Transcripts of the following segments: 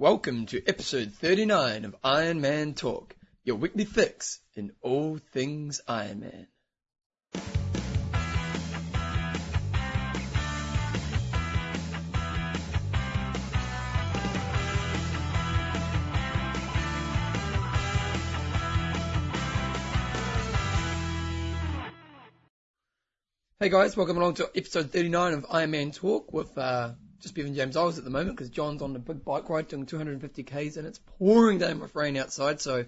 Welcome to episode 39 of Ironman Talk, your weekly fix in all things Iron Man. Hey guys, welcome along to episode 39 of Ironman Talk with uh, just Bevan James Eyles at the moment because John's on a big bike ride doing 250 k's and it's pouring down with rain outside, so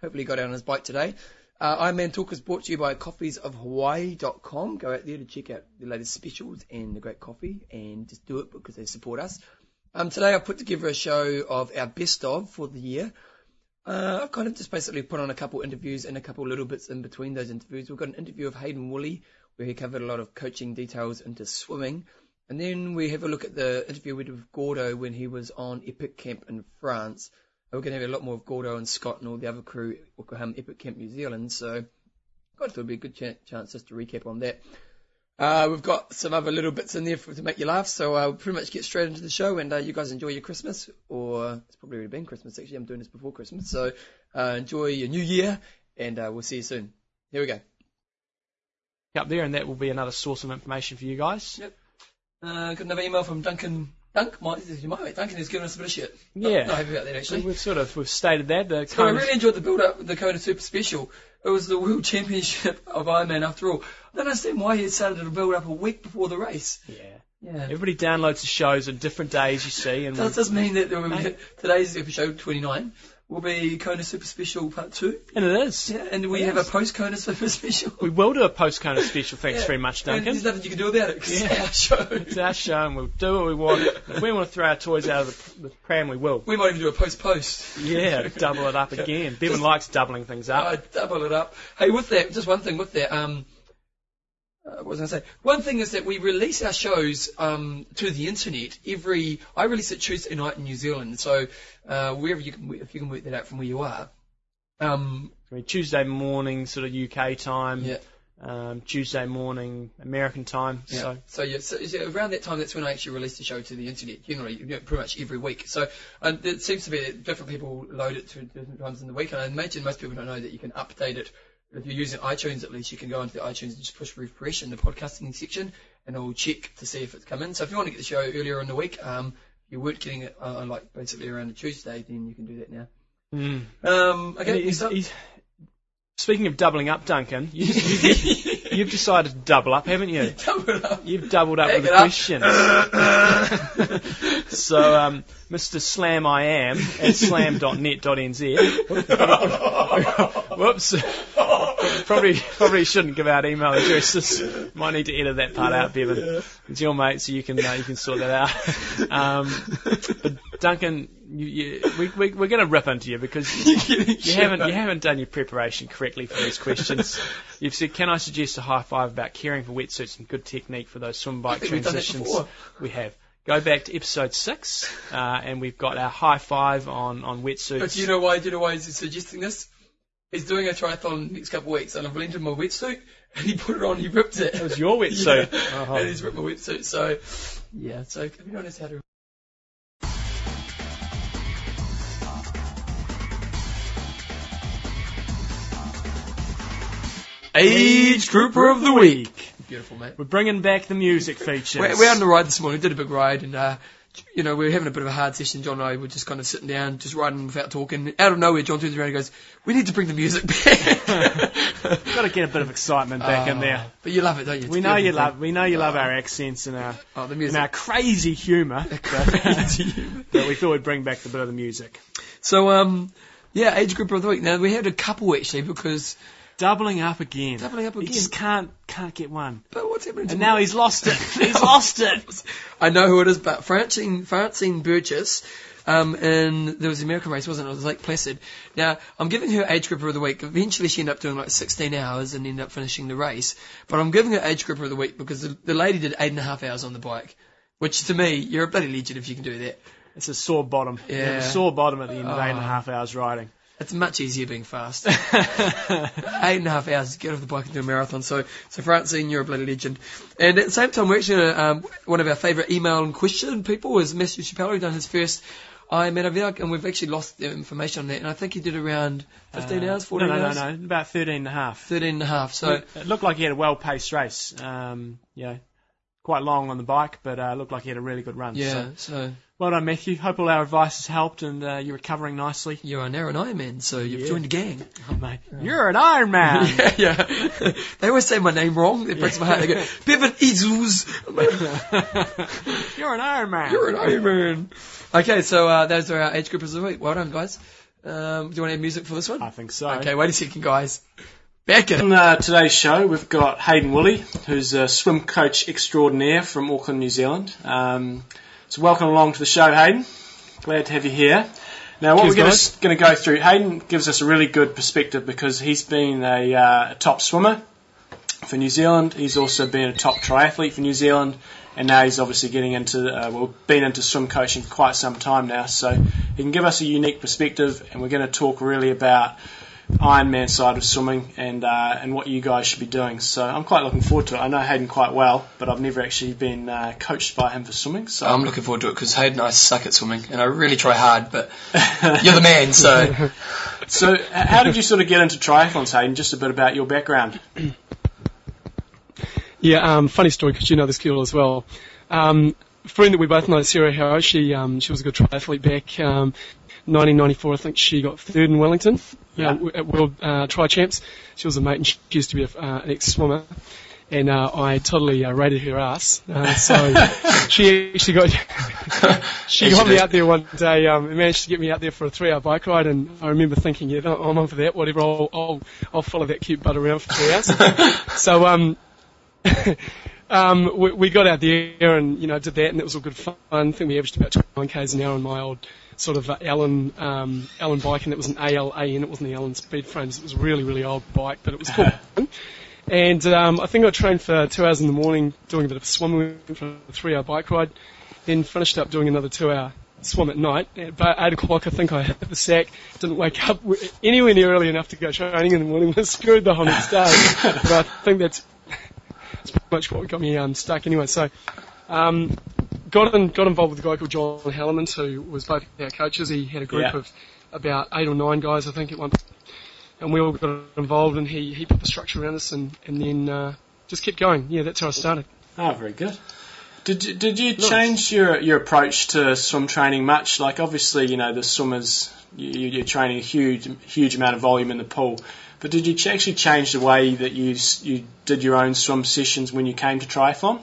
hopefully he got out on his bike today. Uh, Ironman Talk is brought to you by coffeesofhawaii.com. Go out there to check out the latest specials and the great coffee and just do it because they support us. Um, today I've put together a show of our best of for the year. Uh, I've kind of just basically put on a couple interviews and a couple little bits in between those interviews. We've got an interview of Hayden Woolley where he covered a lot of coaching details into swimming. And then we have a look at the interview we did with Gordo when he was on Epic Camp in France. We're going to have a lot more of Gordo and Scott and all the other crew at um, Epic Camp New Zealand. So I thought it would be a good ch- chance just to recap on that. Uh, we've got some other little bits in there for, to make you laugh, so I'll pretty much get straight into the show and uh, you guys enjoy your Christmas, or it's probably already been Christmas actually, I'm doing this before Christmas, so uh, enjoy your new year and uh, we'll see you soon. Here we go. up there, and that will be another source of information for you guys. Yep. Uh, got another email from Duncan. Dunk, my, my mate. Duncan has given us a bit of shit. Yeah. Not, not happy about that actually. we've sort of we've stated that the So I really enjoyed the build up the Kona Super Special. It was the World Championship of Ironman after all. I don't understand why he started to build up a week before the race. yeah. Yeah. Everybody downloads the shows on different days you see, and that Does mean that there will be, today's episode 29 will be Kona Super Special Part 2? and it is. Yeah, and we It have a post Kona Super Special. We will do a post of special. Thanks Yeah. very much, And Duncan. there's nothing you can do about it 'cause Yeah. it's our show. It's our show, and we'll do what we want. If we want to throw our toys out of the, the pram, we will. We might even do a post post. Yeah, double it up again. Bevan likes doubling things up. I double it up. Hey, with that, just one thing with that. Um, uh, what was I going to say? One thing is that we release our shows um, to the internet every. I release it Tuesday night in New Zealand, so uh, wherever you can, if you can work that out from where you are. Um, I mean, Tuesday morning, sort of UK time. yeah, Um, Tuesday morning, American time. yeah. So So yeah, so, so around that time, that's when I actually release the show to the internet. Generally, you know, pretty much every week. So and it seems to be that different people load it to different times in the week, and I imagine most people don't know that you can update it. If you're using iTunes, at least you can go into the iTunes and just push refresh in the podcasting section, and it will check to see if it's come in. So if you want to get the show earlier in the week, um, you weren't getting it uh, like basically around a Tuesday, then you can do that now. mm. Um, okay, he's- he's- speaking of doubling up, Duncan, you, you, you've decided to double up, haven't you? Double it up. You've doubled up Back with the questions. so, um, Mr. Slam I am at slam.net.nz. Whoops. probably probably shouldn't give out email addresses. Might need to edit that part out, Bevan. It's your mate, so you can uh, you can sort that out. Um, but Duncan, you, you, we, we, we're going to rip into you because you haven't you haven't done your preparation correctly for these questions. You've said, "Can I suggest a high five about caring for wetsuits and good technique for those swim bike think we've done that transitions?" We have. Go back to episode six, uh, and we've got our high five on on But do you know why? Do you know why he's suggesting this? He's doing a triathlon next couple of weeks, and I've lent him my wetsuit, and he put it on, he ripped it. It was your wetsuit. Yeah. Oh. And he's ripped my wetsuit, so yeah. So everyone knows how to. Age Grouper of the Week. Beautiful, mate. We're bringing back the music features. We're, we're on the ride this morning. We did a big ride, and uh, you know we were having a bit of a hard session. John and I were just kind of sitting down, just riding without talking. Out of nowhere, John turns around and goes, "We need to bring the music back." Got to get a bit of excitement back in there. Oh, But you love it, don't you? It's We know you beautiful love we know you love our accents and our thing. Oh, the and our crazy humour. but we thought we'd bring back a bit of the music. So um, yeah, age group of the week. Now we had a couple actually because. Doubling up again. Doubling up again. He just can't can't get one. But what's happening? to And now he's lost it. He's lost it. I know who it is, but Francine, Francine Burgess, um, and there was the American race, wasn't it? It was Lake Placid. Now, I'm giving her age grouper of the week. Eventually she ended up doing like 16 hours and ended up finishing the race. But I'm giving her age grouper of the week because the, the lady did eight and a half hours on the bike. Which to me, you're a bloody legend if you can do that. It's a sore bottom. You have Yeah. a sore bottom at the end of eight and a Oh. half hours riding. It's much easier being fast. eight and a half hours to get off the bike and do a marathon. So, so Francine, you're a bloody legend. And at the same time, we're actually gonna, um, one of our favourite email and question people is Matthew Chappelle, who done his first I mean, I feel like, and we've actually lost the information on that, and I think he did around 15 Uh, hours, 14 no, no, hours? No, no, about 13 and a half. 13 and a half. So, it looked like he had a well-paced race. Um, know, quite long on the bike, but uh, looked like he had a really good run. yeah, So, so well done, Matthew. Hope all our advice has helped and uh, you're recovering nicely. you're an Aaron Ironman, so you've Yeah. joined the gang. Oh, mate, you're an Iron Man. yeah, yeah. they always say my name wrong. It breaks my heart. They go, Bevan Izus. you're an Iron Man. You're an Iron Man. Okay, so uh, those are our age groupers of the week. Well done, guys. Um, do you want to have music for this one? I think so. Okay, wait a second, guys. Back in. On uh, today's show, we've got Hayden Woolley, who's a swim coach extraordinaire from Auckland, New Zealand. Um, so welcome along to the show, Hayden. Glad to have you here. Now, what Cheers, we're going to go through, Hayden gives us a really good perspective because he's been a, uh, a top swimmer for New Zealand. He's also been a top triathlete for New Zealand, and now he's obviously getting into, uh, well, been into swim coaching for quite some time now. So he can give us a unique perspective, and we're going to talk really about Ironman side of swimming and uh, and what you guys should be doing. So I'm quite looking forward to it. I know Hayden quite well, but I've never actually been uh, coached by him for swimming. So I'm looking forward to it because Hayden and I suck at swimming, and I really try hard, but you're the man, so. so how did you sort of get into triathlons, Hayden? Just a bit about your background. Yeah, um, funny story because you know this girl as well. Um, friend that we both know, Sarah Harrow, she um, she was a good triathlete back um, 1994. I think she got third in Wellington Yeah. uh, at World uh, Tri Champs. She was a mate and she used to be a, uh, an ex-swimmer. And uh, I totally uh, rated her ass. Uh, so she actually got she got me out there one day um, and managed to get me out there for a three-hour bike ride. And I remember thinking, yeah, I'm on for that. Whatever, I'll I'll, I'll follow that cute butt around for three hours. so um, um, we, we got out there and you know did that and it was all good fun. I think we averaged about 29 k's an hour on my old sort of uh, Allen um, Allen bike and it was an ALAN. It wasn't the Allen speed frames. It was a really really old bike, but it was cool. and um, I think I trained for two hours in the morning doing a bit of swimming for a three-hour bike ride. Then finished up doing another two-hour swim at night. At about eight o'clock, I think I hit the sack. Didn't wake up anywhere near early enough to go training in the morning. Was screwed the whole next day. but I think that's that's pretty much what got me um, stuck anyway. So, um, got in, got involved with a guy called John Hellemans, who was both our coaches. He had a group Yeah. of about eight or nine guys, I think, at one point. And we all got involved, and he, he put the structure around us, and, and then uh, just kept going. Yeah, that's how I started. Oh, very good. Did you, did you change your your approach to swim training much? Like obviously, you know, the swimmers you, you- you're training a huge huge amount of volume in the pool, but did you actually change the way that you you did your own swim sessions when you came to triathlon?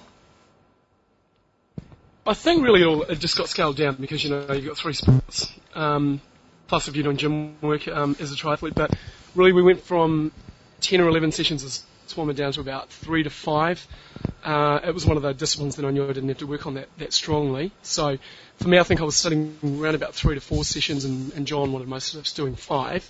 I think really it, all, it just got scaled down because you know you've got three sports. Um, plus, if you're doing gym work um, as a triathlete, but really we went from ten or eleven sessions as swimmer down to about three to five. Uh, it was one of the disciplines that I knew I didn't have to work on that, that strongly. So for me, I think I was sitting around about three to four sessions, and, and John wanted most of us doing five.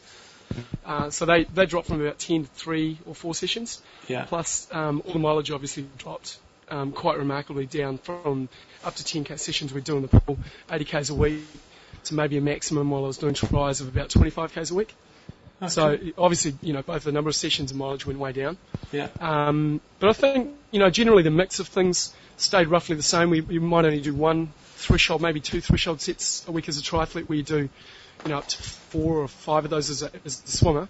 Uh, so they, they dropped from about 10 to 3 or 4 sessions. Yeah. Plus, um, all the mileage obviously dropped um, quite remarkably down from up to 10k sessions we'd do in the pool, 80k's a week, to maybe a maximum while I was doing tries of about 25k's a week. So obviously, you know, both the number of sessions and mileage went way down. Yeah. Um, but I think, you know, generally the mix of things stayed roughly the same. We, we might only do one threshold, maybe two threshold sets a week as a triathlete where you do, you know, up to four or five of those as a, as a swimmer.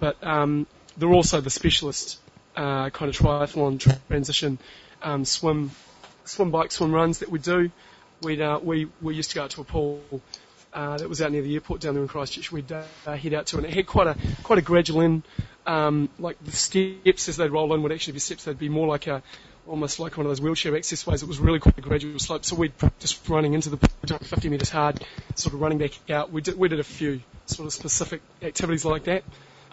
But um, they're also the specialist uh, kind of triathlon transition um, swim, swim bike, swim runs that we do. We'd, uh, we we used to go out to a pool uh, that was out near the airport down there in Christchurch. We'd uh, head out to, and it had quite a quite a gradual in, um, like the steps as they'd roll in would actually be steps. They'd be more like a almost like one of those wheelchair access ways. It was really quite a gradual slope. So we'd practice running into the pool, 50 metres hard, sort of running back out. We did we did a few sort of specific activities like that,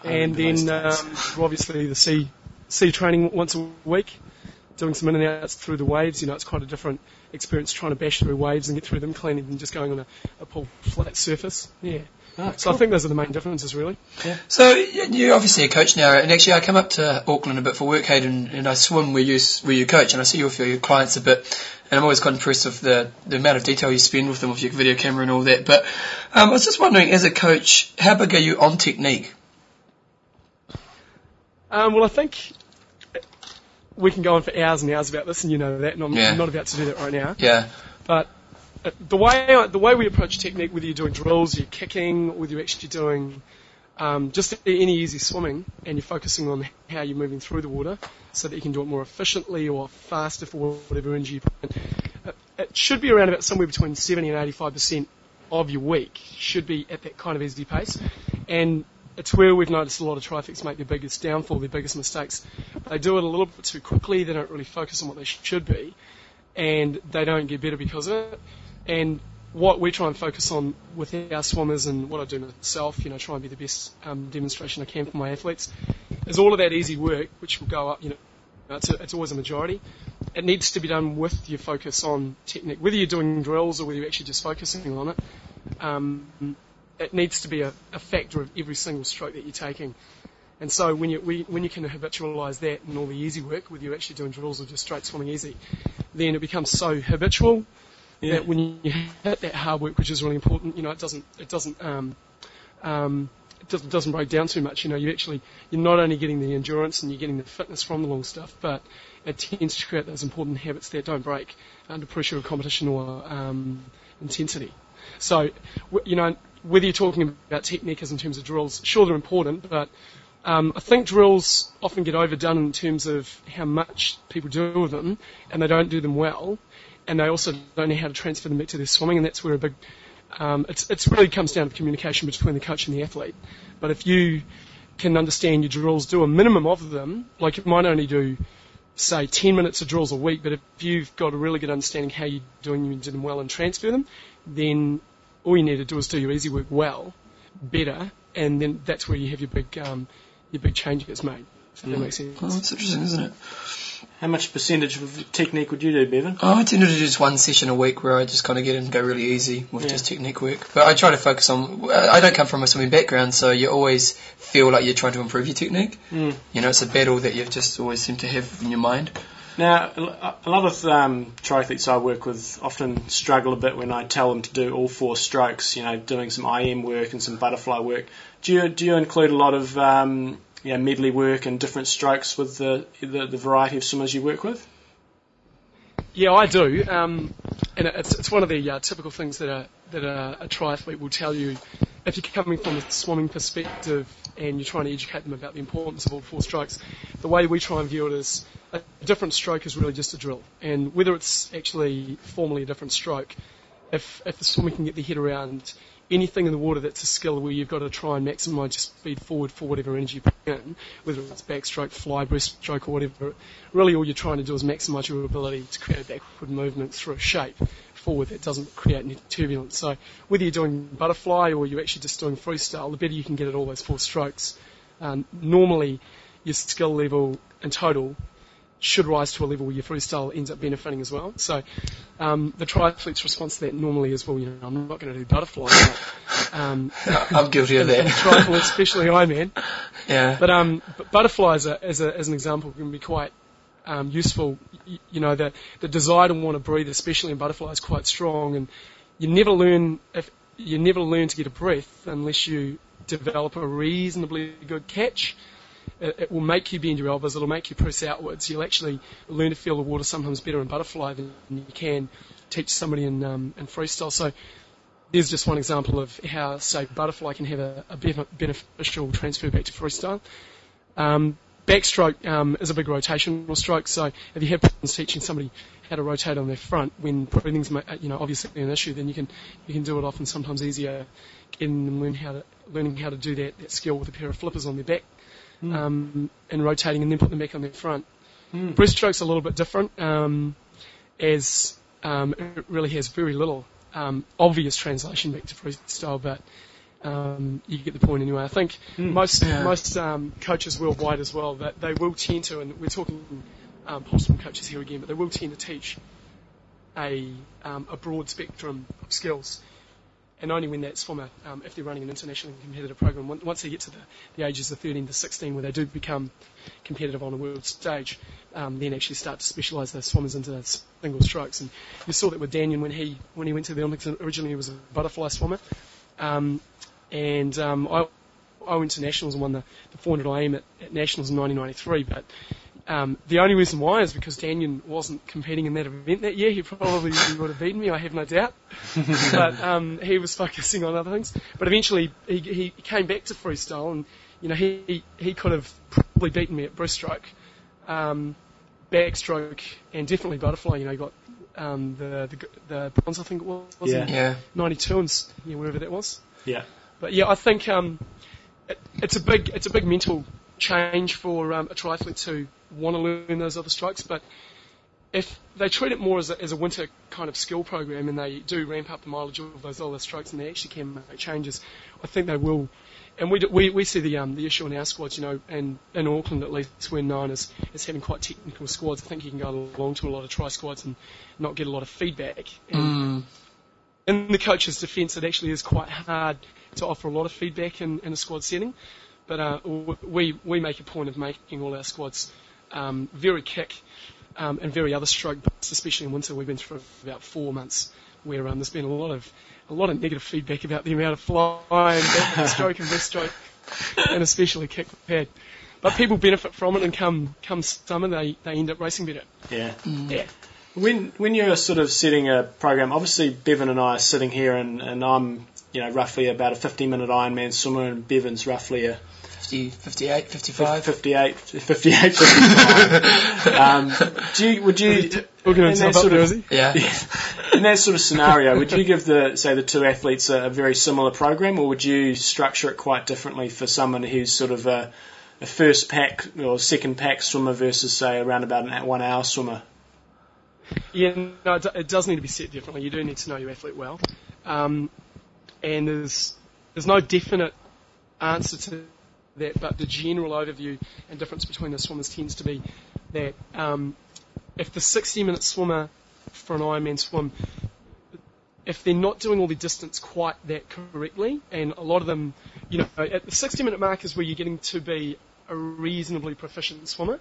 and then um, obviously the sea sea training once a week doing some in and outs through the waves. You know, it's quite a different experience trying to bash through waves and get through them cleaner than just going on a, a pool flat surface. Yeah. Ah, So I think those are the main differences, really. Yeah. So you're obviously a coach now, and actually I come up to Auckland a bit for work, Hayden, and I swim where you where you coach, and I see you with your clients a bit, and I'm always quite impressed with the the amount of detail you spend with them with your video camera and all that. But um, I was just wondering, as a coach, how big are you on technique? Um, well, I think we can go on for hours and hours about this, and you know that, and I'm Yeah. Not about to do that right now. Yeah, But uh, the way the way we approach technique, whether you're doing drills, you're kicking, whether you're actually doing um, just any easy swimming, and you're focusing on how you're moving through the water, so that you can do it more efficiently or faster for whatever energy you put in. Uh, it should be around about somewhere between 70 and 85 percent of your week should be at that kind of easy pace, and it's where we've noticed a lot of triathletes make their biggest downfall, their biggest mistakes. They do it a little bit too quickly. They don't really focus on what they should be, and they don't get better because of it. And what we try and focus on with our swimmers and what I do myself, you know, try and be the best um, demonstration I can for my athletes, is all of that easy work, which will go up, you know, it's, a, it's always a majority. It needs to be done with your focus on technique, whether you're doing drills or whether you're actually just focusing on it. Um, it needs to be a, a factor of every single stroke that you're taking. And so when you we, when you can habitualise that and all the easy work, whether you're actually doing drills or just straight swimming easy, then it becomes so habitual yeah. that when you hit that hard work, which is really important, you know, it doesn't it doesn't um, um, it doesn't, doesn't break down too much. You know, you actually you're not only getting the endurance and you're getting the fitness from the long stuff, but it tends to create those important habits that don't break under pressure of competition or um, intensity. So, you know, whether you're talking about techniques in terms of drills, sure they're important, but um, I think drills often get overdone in terms of how much people do with them, and they don't do them well, and they also don't know how to transfer them back to their swimming, and that's where a big um, it's, it's really comes down to communication between the coach and the athlete. But if you can understand your drills, do a minimum of them, like you might only do, say, 10 minutes of drills a week, but if you've got a really good understanding how you're doing you do them well and transfer them, then all you need to do is do your easy work well, better, and then that's where you have your big um, your big change gets made. If mm. that makes sense. Oh, that's interesting, isn't it? How much percentage of technique would you do, Bevan? Oh, I tend to do just one session a week where I just kind of get in and go really easy with yeah. just technique work. But I try to focus on. I don't come from a swimming background, so you always feel like you're trying to improve your technique. Mm. You know, it's a battle that you just always seem to have in your mind. Now, a lot of um, triathletes I work with often struggle a bit when I tell them to do all four strokes. You know, doing some IM work and some butterfly work. Do you do you include a lot of um, you know, medley work and different strokes with the, the, the variety of swimmers you work with? Yeah, I do, um, and it's, it's one of the uh, typical things that a that a, a triathlete will tell you if you're coming from a swimming perspective and you're trying to educate them about the importance of all four strokes. The way we try and view it is a different stroke is really just a drill, and whether it's actually formally a different stroke, if if the swimmer can get their head around anything in the water that's a skill where you've got to try and maximise your speed forward for whatever energy you put in, whether it's backstroke, fly, breaststroke, or whatever. Really, all you're trying to do is maximise your ability to create backward movement through a shape forward that doesn't create any turbulence. So whether you're doing butterfly or you're actually just doing freestyle, the better you can get at all those four strokes. Um, normally, your skill level in total should rise to a level where your freestyle ends up benefiting as well. So um, the triathlete's response to that normally is, well, you know, I'm not going to do butterfly. But, um, I'm guilty of that. triathlon, especially Ironman. Yeah. But, um, but butterfly as, as, a, as an example can be quite um, useful. You, you know, the, the desire to want to breathe, especially in butterflies, is quite strong, and you never learn if you never learn to get a breath unless you develop a reasonably good catch it, it will make you bend your elbows, it'll make you press outwards. You'll actually learn to feel the water sometimes better in butterfly than you can teach somebody in, um, in freestyle. So there's just one example of how, say, butterfly can have a, a beneficial transfer back to freestyle. Um, backstroke um, is a big rotational stroke, so if you have problems teaching somebody how to rotate on their front when breathing's you know obviously an issue, then you can you can do it often sometimes easier them learn how to learning how to do that, that skill with a pair of flippers on their back mm. um, and rotating and then put them back on their front. Mm. Breaststroke's a little bit different, um, as um, it really has very little um, obvious translation back to freestyle, but um, you get the point anyway. I think mm. most yeah. most um, coaches worldwide as well that they will tend to, and we're talking um, coaches here again, but they will tend to teach a um, a broad spectrum of skills and only when that's from a, um, if they're running an internationally competitive program, once they get to the, the, ages of 13 to 16 where they do become competitive on a world stage, um, then actually start to specialise their swimmers into single strokes. And you saw that with Danyon when he when he went to the Olympics. Originally, he was a butterfly swimmer, um, and um, I I went to nationals and won the, the 400 IM at, at nationals in 1993, but Um, the only reason why is because Danyon wasn't competing in that event that year. He probably would have beaten me, I have no doubt. but um, he was focusing on other things. But eventually, he, he came back to freestyle, and you know he he could have probably beaten me at breaststroke, um, backstroke, and definitely butterfly. You know, he got um, the, the the bronze, I think it was, Yeah. in Yeah. 92 and s- yeah, wherever that was. Yeah. But yeah, I think um, it, it's a big it's a big mental change for um, a triathlete to want to learn those other strokes. But if they treat it more as a, as a winter kind of skill program and they do ramp up the mileage of those other strokes and they actually can make changes, I think they will. And we, do, we, we see the um, the issue in our squads, you know, and in Auckland at least, we're known as, as having quite technical squads. I think you can go along to a lot of tri squads and not get a lot of feedback. And Mm. in the coach's defence, it actually is quite hard to offer a lot of feedback in, in a squad setting. But uh, we we make a point of making all our squads um, very kick um, and very other stroke based, especially in winter. We've been through about four months where um, there's been a lot of a lot of negative feedback about the amount of flying, back stroke and breast stroke, and especially kick we've. But people benefit from it, and come come summer they, they end up racing better. Yeah. Yeah. When when you're sort of setting a program, obviously Bevan and I are sitting here, and, and I'm you know roughly about a 50 minute Ironman swimmer, and Bevan's roughly a 50, 58, 55. 58, 58, 55. um, do you, would you, Hooking in that sort of, is he? Yeah. in that sort of scenario, would you give the say the two athletes a, a very similar program, or would you structure it quite differently for someone who's sort of a, a first pack or second pack swimmer versus say around about an one hour swimmer? Yeah, no, it it does need to be set differently. You do need to know your athlete well, um, and there's there's no definite answer to that, but the general overview and difference between the swimmers tends to be that um, if the 60-minute swimmer for an Ironman swim, if they're not doing all the distance quite that correctly, and a lot of them, you know, at the 60-minute mark is where you're getting to be a reasonably proficient swimmer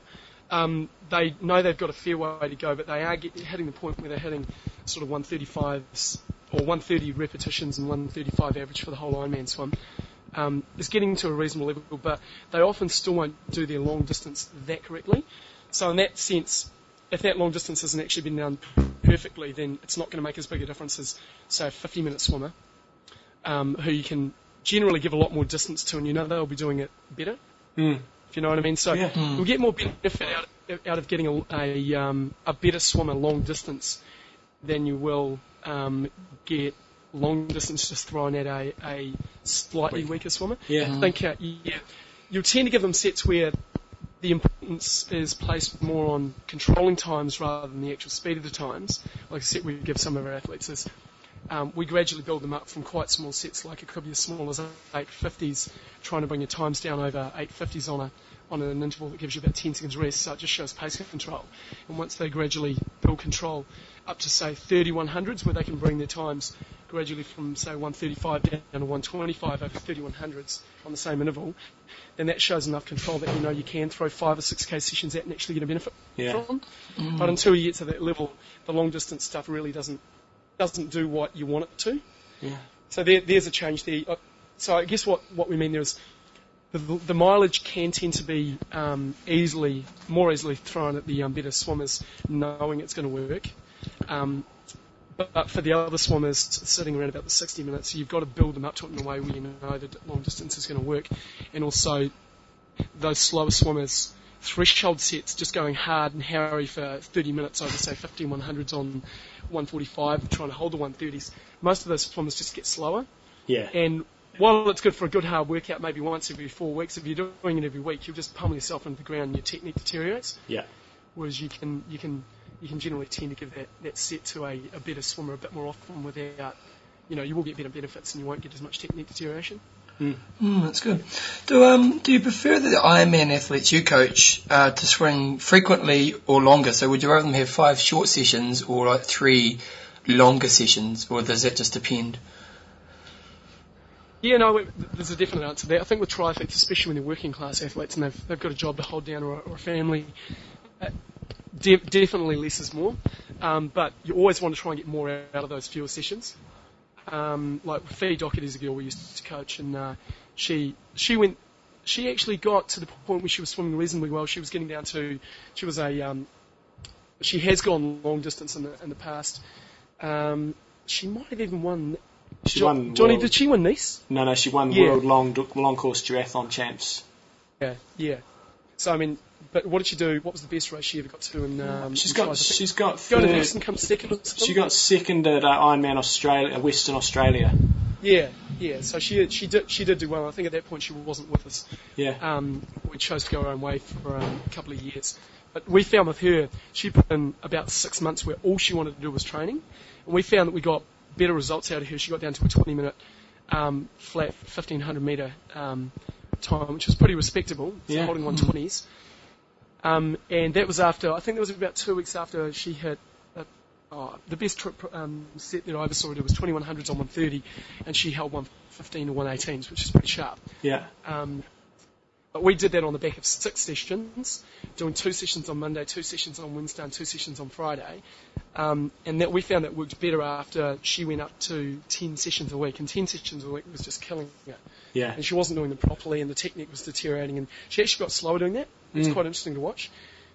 um, they know they've got a fair way to go, but they are get, hitting the point where they're hitting sort of 135s or 130 repetitions and 135 average for the whole Ironman swim. Um, is getting to a reasonable level, but they often still won't do their long distance that correctly. So in that sense, if that long distance hasn't actually been done perfectly, then it's not going to make as big a difference as, say, a 50 minute swimmer, um, who you can generally give a lot more distance to, and you know they'll be doing it better. Mm. If you know what I mean. So Yeah. you'll get more benefit out, out of getting a, a, um, a better swimmer long distance than you will um, get long distance just thrown at a, a slightly weaker swimmer. Yeah. I think uh, yeah, you'll tend to give them sets where the importance is placed more on controlling times rather than the actual speed of the times. Like a set we give some of our athletes is um, we gradually build them up from quite small sets, like it could be as small as 850s, trying to bring your times down over 850s on a on an interval that gives you about 10 seconds rest, so it just shows pace control. And once they gradually build control up to say 3100s, where they can bring their times gradually from say 135 down to 125 over 3100s on the same interval, then that shows enough control that you know you can throw five or six k sessions out and actually get a benefit Yeah. from. But until you get to that level, the long distance stuff really doesn't doesn't do what you want it to. Yeah. So there, there's a change there. So I guess what, what we mean there is the, the mileage can tend to be um, easily, more easily thrown at the um, better swimmers, knowing it's going to work. Um, but, but for the other swimmers sitting around about the 60 minutes, you've got to build them up to it in a way where you know that long distance is going to work, and also those slower swimmers threshold sets just going hard and harry for 30 minutes over say 15 100s on 145 trying to hold the 130s most of those swimmers just get slower Yeah. and while it's good for a good hard workout maybe once every four weeks if you're doing it every week you'll just pummel yourself into the ground and your technique deteriorates Yeah. whereas you can you can you can generally tend to give that, that set to a, a better swimmer a bit more often without you know you will get better benefits and you won't get as much technique deterioration Mm, that's good. Do um do you prefer the Ironman athletes you coach uh, to swim frequently or longer? So would you rather them have five short sessions or like three longer sessions, or does that just depend? Yeah, no, there's a definite answer there. I think with triathletes, especially when they're working class athletes and they've, they've got a job to hold down or, a- or a family, uh, de- definitely less is more. Um, but you always want to try and get more out of those fewer sessions. Um, like Fee Docherty is a girl we used to coach, and uh, she she went she actually got to the point where she was swimming reasonably well. She was getting down to, she was a, um, she has gone long distance in the, in the past. Um, she might have even won. She Jo- won Johnny, world- did she win Nice? No, no, she won Yeah. world long long course duathlon champs. Yeah, yeah. So I mean, but what did she do? What was the best race she ever got to? In um, She's got think- she's got go to third, Nice and come second. She got second at uh, Ironman Australia, Western Australia. Yeah, yeah. So she she did she did do well. I think at that point she wasn't with us. Yeah, Um, we chose to go our own way for um, a couple of years. But we found with her, she put in about six months where all she wanted to do was training, and we found that we got better results out of her. She got down to a 20 minute um, flat 1500 metre um, time, which was pretty respectable, so Yeah. holding 120s. Um, and that was after, I think that was about two weeks after she hit uh, oh, the best trip um, set that I ever saw her do was 2100s on 130, and she held 115 to 118s, which is pretty sharp. yeah, Um, but we did that on the back of six sessions, doing two sessions on Monday, two sessions on Wednesday, and two sessions on Friday. Um, and that we found that worked better after she went up to 10 sessions a week. And 10 sessions a week was just killing her. yeah. And she wasn't doing them properly, and the technique was deteriorating. And she actually got slower doing that. It was Mm. quite interesting to watch.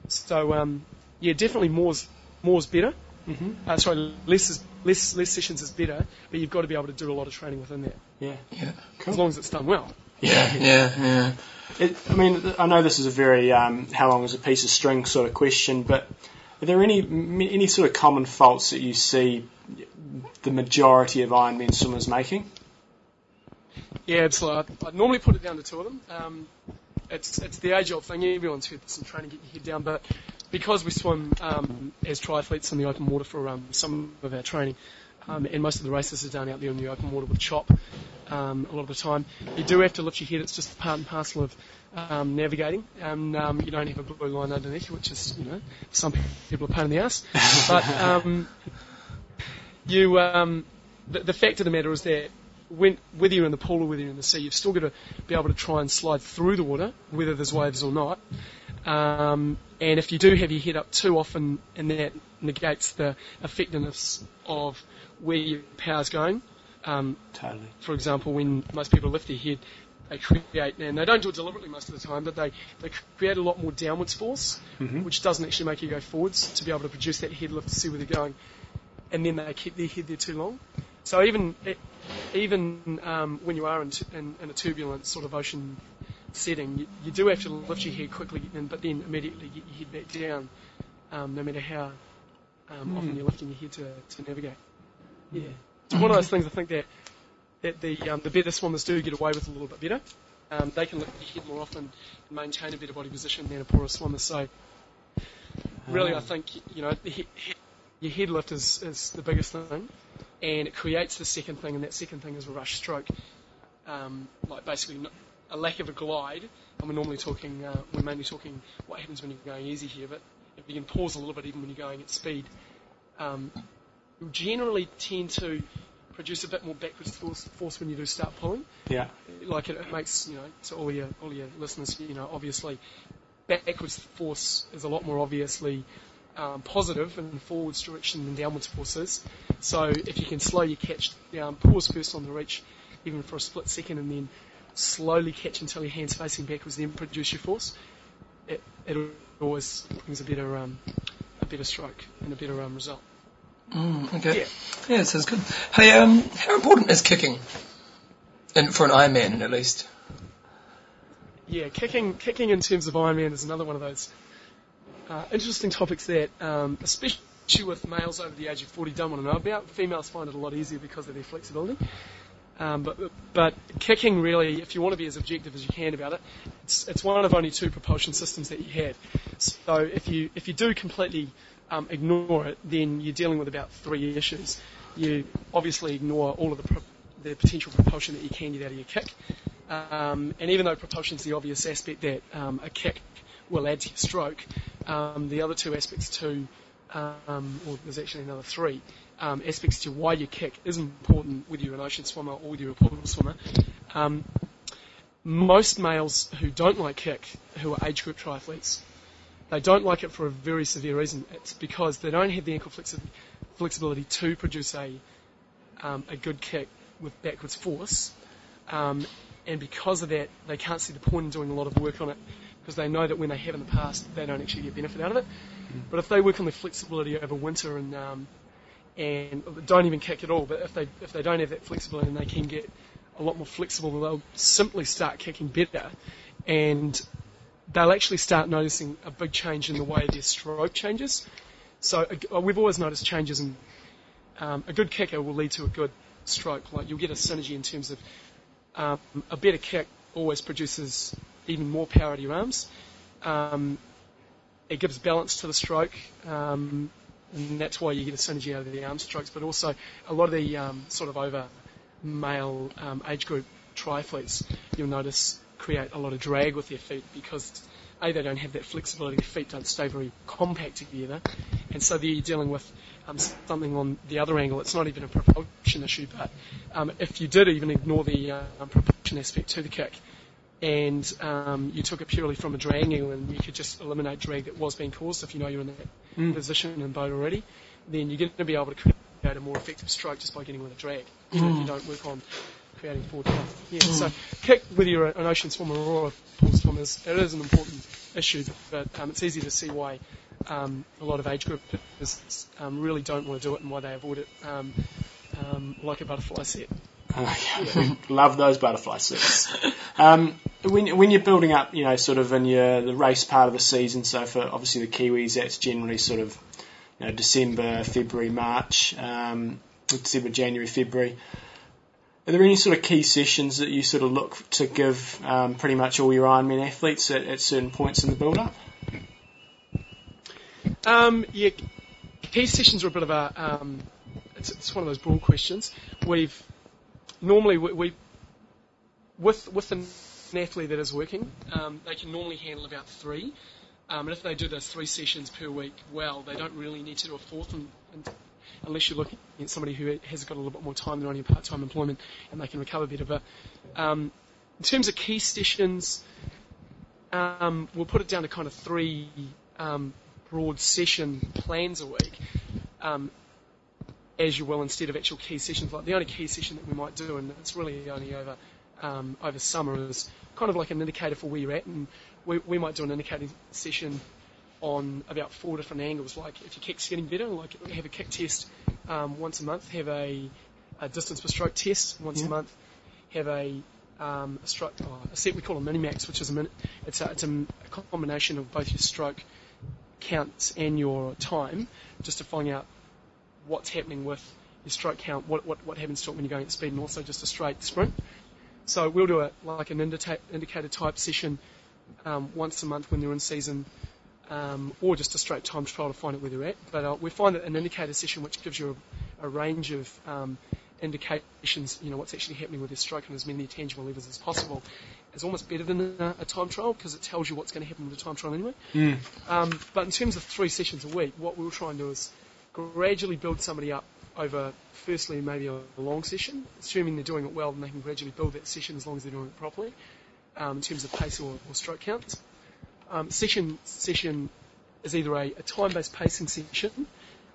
So, um, yeah, definitely more's, more's better. hmm Uh, sorry, less, is, less, less sessions is better, but you've got to be able to do a lot of training within that, Yeah. Yeah. as long as it's done well. Yeah, yeah, yeah. It, I mean, I know this is a very um, how long is a piece of string sort of question, but are there any any sort of common faults that you see the majority of Ironman swimmers making? Yeah, absolutely. I'd, I'd normally put it down to two of them. Um, it's it's the age old thing. Everyone's heard this and trying to get your head down, but because we swim um, as triathletes in the open water for um, some of our training, um, and most of the races are done out there in the open water with chop um, a lot of the time, you do have to lift your head. It's just part and parcel of um, navigating, and um, you don't have a blue line underneath which is you know some people are a pain in the ass. but um, you um, the, the fact of the matter is that when, whether you're in the pool or whether you're in the sea, you've still got to be able to try and slide through the water, whether there's waves or not. Um, and if you do have your head up too often, and that negates the effectiveness of where your power's going. Um, Totally. for example, when most people lift their head, they create, and they don't do it deliberately most of the time, but they, they create a lot more downwards force, Mhm. which doesn't actually make you go forwards to be able to produce that head lift to see where they're going. And then they keep their head there too long. So even even um, when you are in, t- in, in a turbulent sort of ocean setting, you, you do have to lift your head quickly, and, but then immediately get your head back down, um, no matter how um, often you're lifting your head to, to navigate. Yeah, it's one of those things I think that that the um, the better swimmers do get away with a little bit better. Um, they can lift their head more often and maintain a better body position than a poorer swimmer. So really, I think you know the he, he, your head lift is, is the biggest thing, and it creates the second thing, and that second thing is a rush stroke, um, like basically a lack of a glide. And we're normally talking, uh, we're mainly talking what happens when you're going easy here, but if you can pause a little bit even when you're going at speed, um, you'll generally tend to produce a bit more backwards force, force when you do start pulling Yeah. like it, it makes you know to all your all your listeners you know obviously backwards force is a lot more obviously um, positive in forwards direction than downwards force is. So if you can slow your catch down, pause first on the reach, even for a split second, and then slowly catch until your hands facing backwards, then produce your force. It, it always brings a better um, a better stroke and a better um, result. Mm, okay. Yeah. Yeah, that sounds good. Hey, um, how important is kicking? And for an Ironman, at least. Yeah, kicking kicking in terms of Ironman is another one of those uh, interesting topics that, um, especially with males over the age of 40, don't want to know about. Females find it a lot easier because of their flexibility. Um, but but kicking really, if you want to be as objective as you can about it, it's it's one of only two propulsion systems that you have. So if you if you do completely um, ignore it, then you're dealing with about three issues. You obviously ignore all of the pro- the potential propulsion that you can get out of your kick. Um, and even though propulsion is the obvious aspect that um, a kick will add to your stroke, um, the other two aspects to, um, well, there's actually another three um, aspects to why you kick is important whether you're an ocean swimmer or whether you're a pool swimmer. Most males who don't like kick, who are age group triathletes, they don't like it for a very severe reason. It's because they don't have the ankle flexi- flexibility to produce a um, a good kick with backwards force. Um, and because of that, they can't see the point in doing a lot of work on it because they know that when they have in the past, they don't actually get benefit out of it. Mm. But if they work on their flexibility over winter and um, and don't even kick at all, but if they if they don't have that flexibility and they can get a lot more flexible, they'll simply start kicking better, and they'll actually start noticing a big change in the way their stroke changes. So uh, we've always noticed changes in um, a good kicker will lead to a good stroke. Like you'll get a synergy in terms of um, a better kick always produces even more power to your arms. Um, it gives balance to the stroke, um, and that's why you get a synergy out of the arm strokes. But also, a lot of the um, sort of over male um, age group triathletes, you'll notice create a lot of drag with their feet because a they don't have that flexibility. Their feet don't stay very compact together, and so they're dealing with um, something on the other angle. It's not even a propulsion issue, but um, if you did even ignore the uh, propulsion aspect to the kick, and um, you took it purely from a drag angle, and you could just eliminate drag that was being caused if you know you're in that mm. position and boat already, then you're going to be able to create a more effective stroke just by getting rid of drag. Mm. you don't work on creating forward path. Mm. so kick whether you're an ocean swimmer or a pool swimmer, it is an important issue, but um, it's easy to see why um, a lot of age groups um, really don't want to do it and why they avoid it, um, um, like a butterfly set. yeah. Love those butterfly sets. Um, when, when you're building up, you know, sort of in your the race part of the season, so for obviously the Kiwis, that's generally sort of you know, December, February, March, um, December, January, February. Are there any sort of key sessions that you sort of look to give um, pretty much all your Ironman athletes at, at certain points in the build-up? Um, yeah, key sessions are a bit of a. Um, it's, it's, one of those broad questions. We've normally we, we with with an athlete that is working, um, they can normally handle about three. Um, and if they do those three sessions per week well, they don't really need to do a fourth and unless you're looking at somebody who has got a little bit more time than only part-time employment and they can recover better. But um, in terms of key sessions, um, we'll put it down to kind of three um, broad session plans a week, um, as you will instead of actual key sessions. Like the only key session that we might do, and it's really only over um, over summer, is kind of like an indicator for where you're at, and we, we might do an indicating session on about four different angles. Like if your kick's getting better, like have a kick test um, once a month, have a, a, distance per stroke test once yeah. a month, have a um, a, stroke, oh, a set we call a mini max, which is a min- it's a, it's a, a combination of both your stroke counts and your time, just to find out what's happening with your stroke count, what what, what happens to it when you're going at speed, and also just a straight sprint. So we'll do a like an indica- indicator type session um, once a month when they're in season um, or just a straight time trial to find out where they're at. But uh, we find that an indicator session, which gives you a, a range of um, indications, you know, what's actually happening with their stroke and as many tangible levers as possible, is almost better than a, a time trial because it tells you what's going to happen with the time trial anyway. Mm. Um, but in terms of three sessions a week, what we'll try and do is gradually build somebody up over, firstly, maybe a, long session, assuming they're doing it well, then they can gradually build that session as long as they're doing it properly um, in terms of pace or, or stroke counts. Um, session session is either a, a time-based pacing session,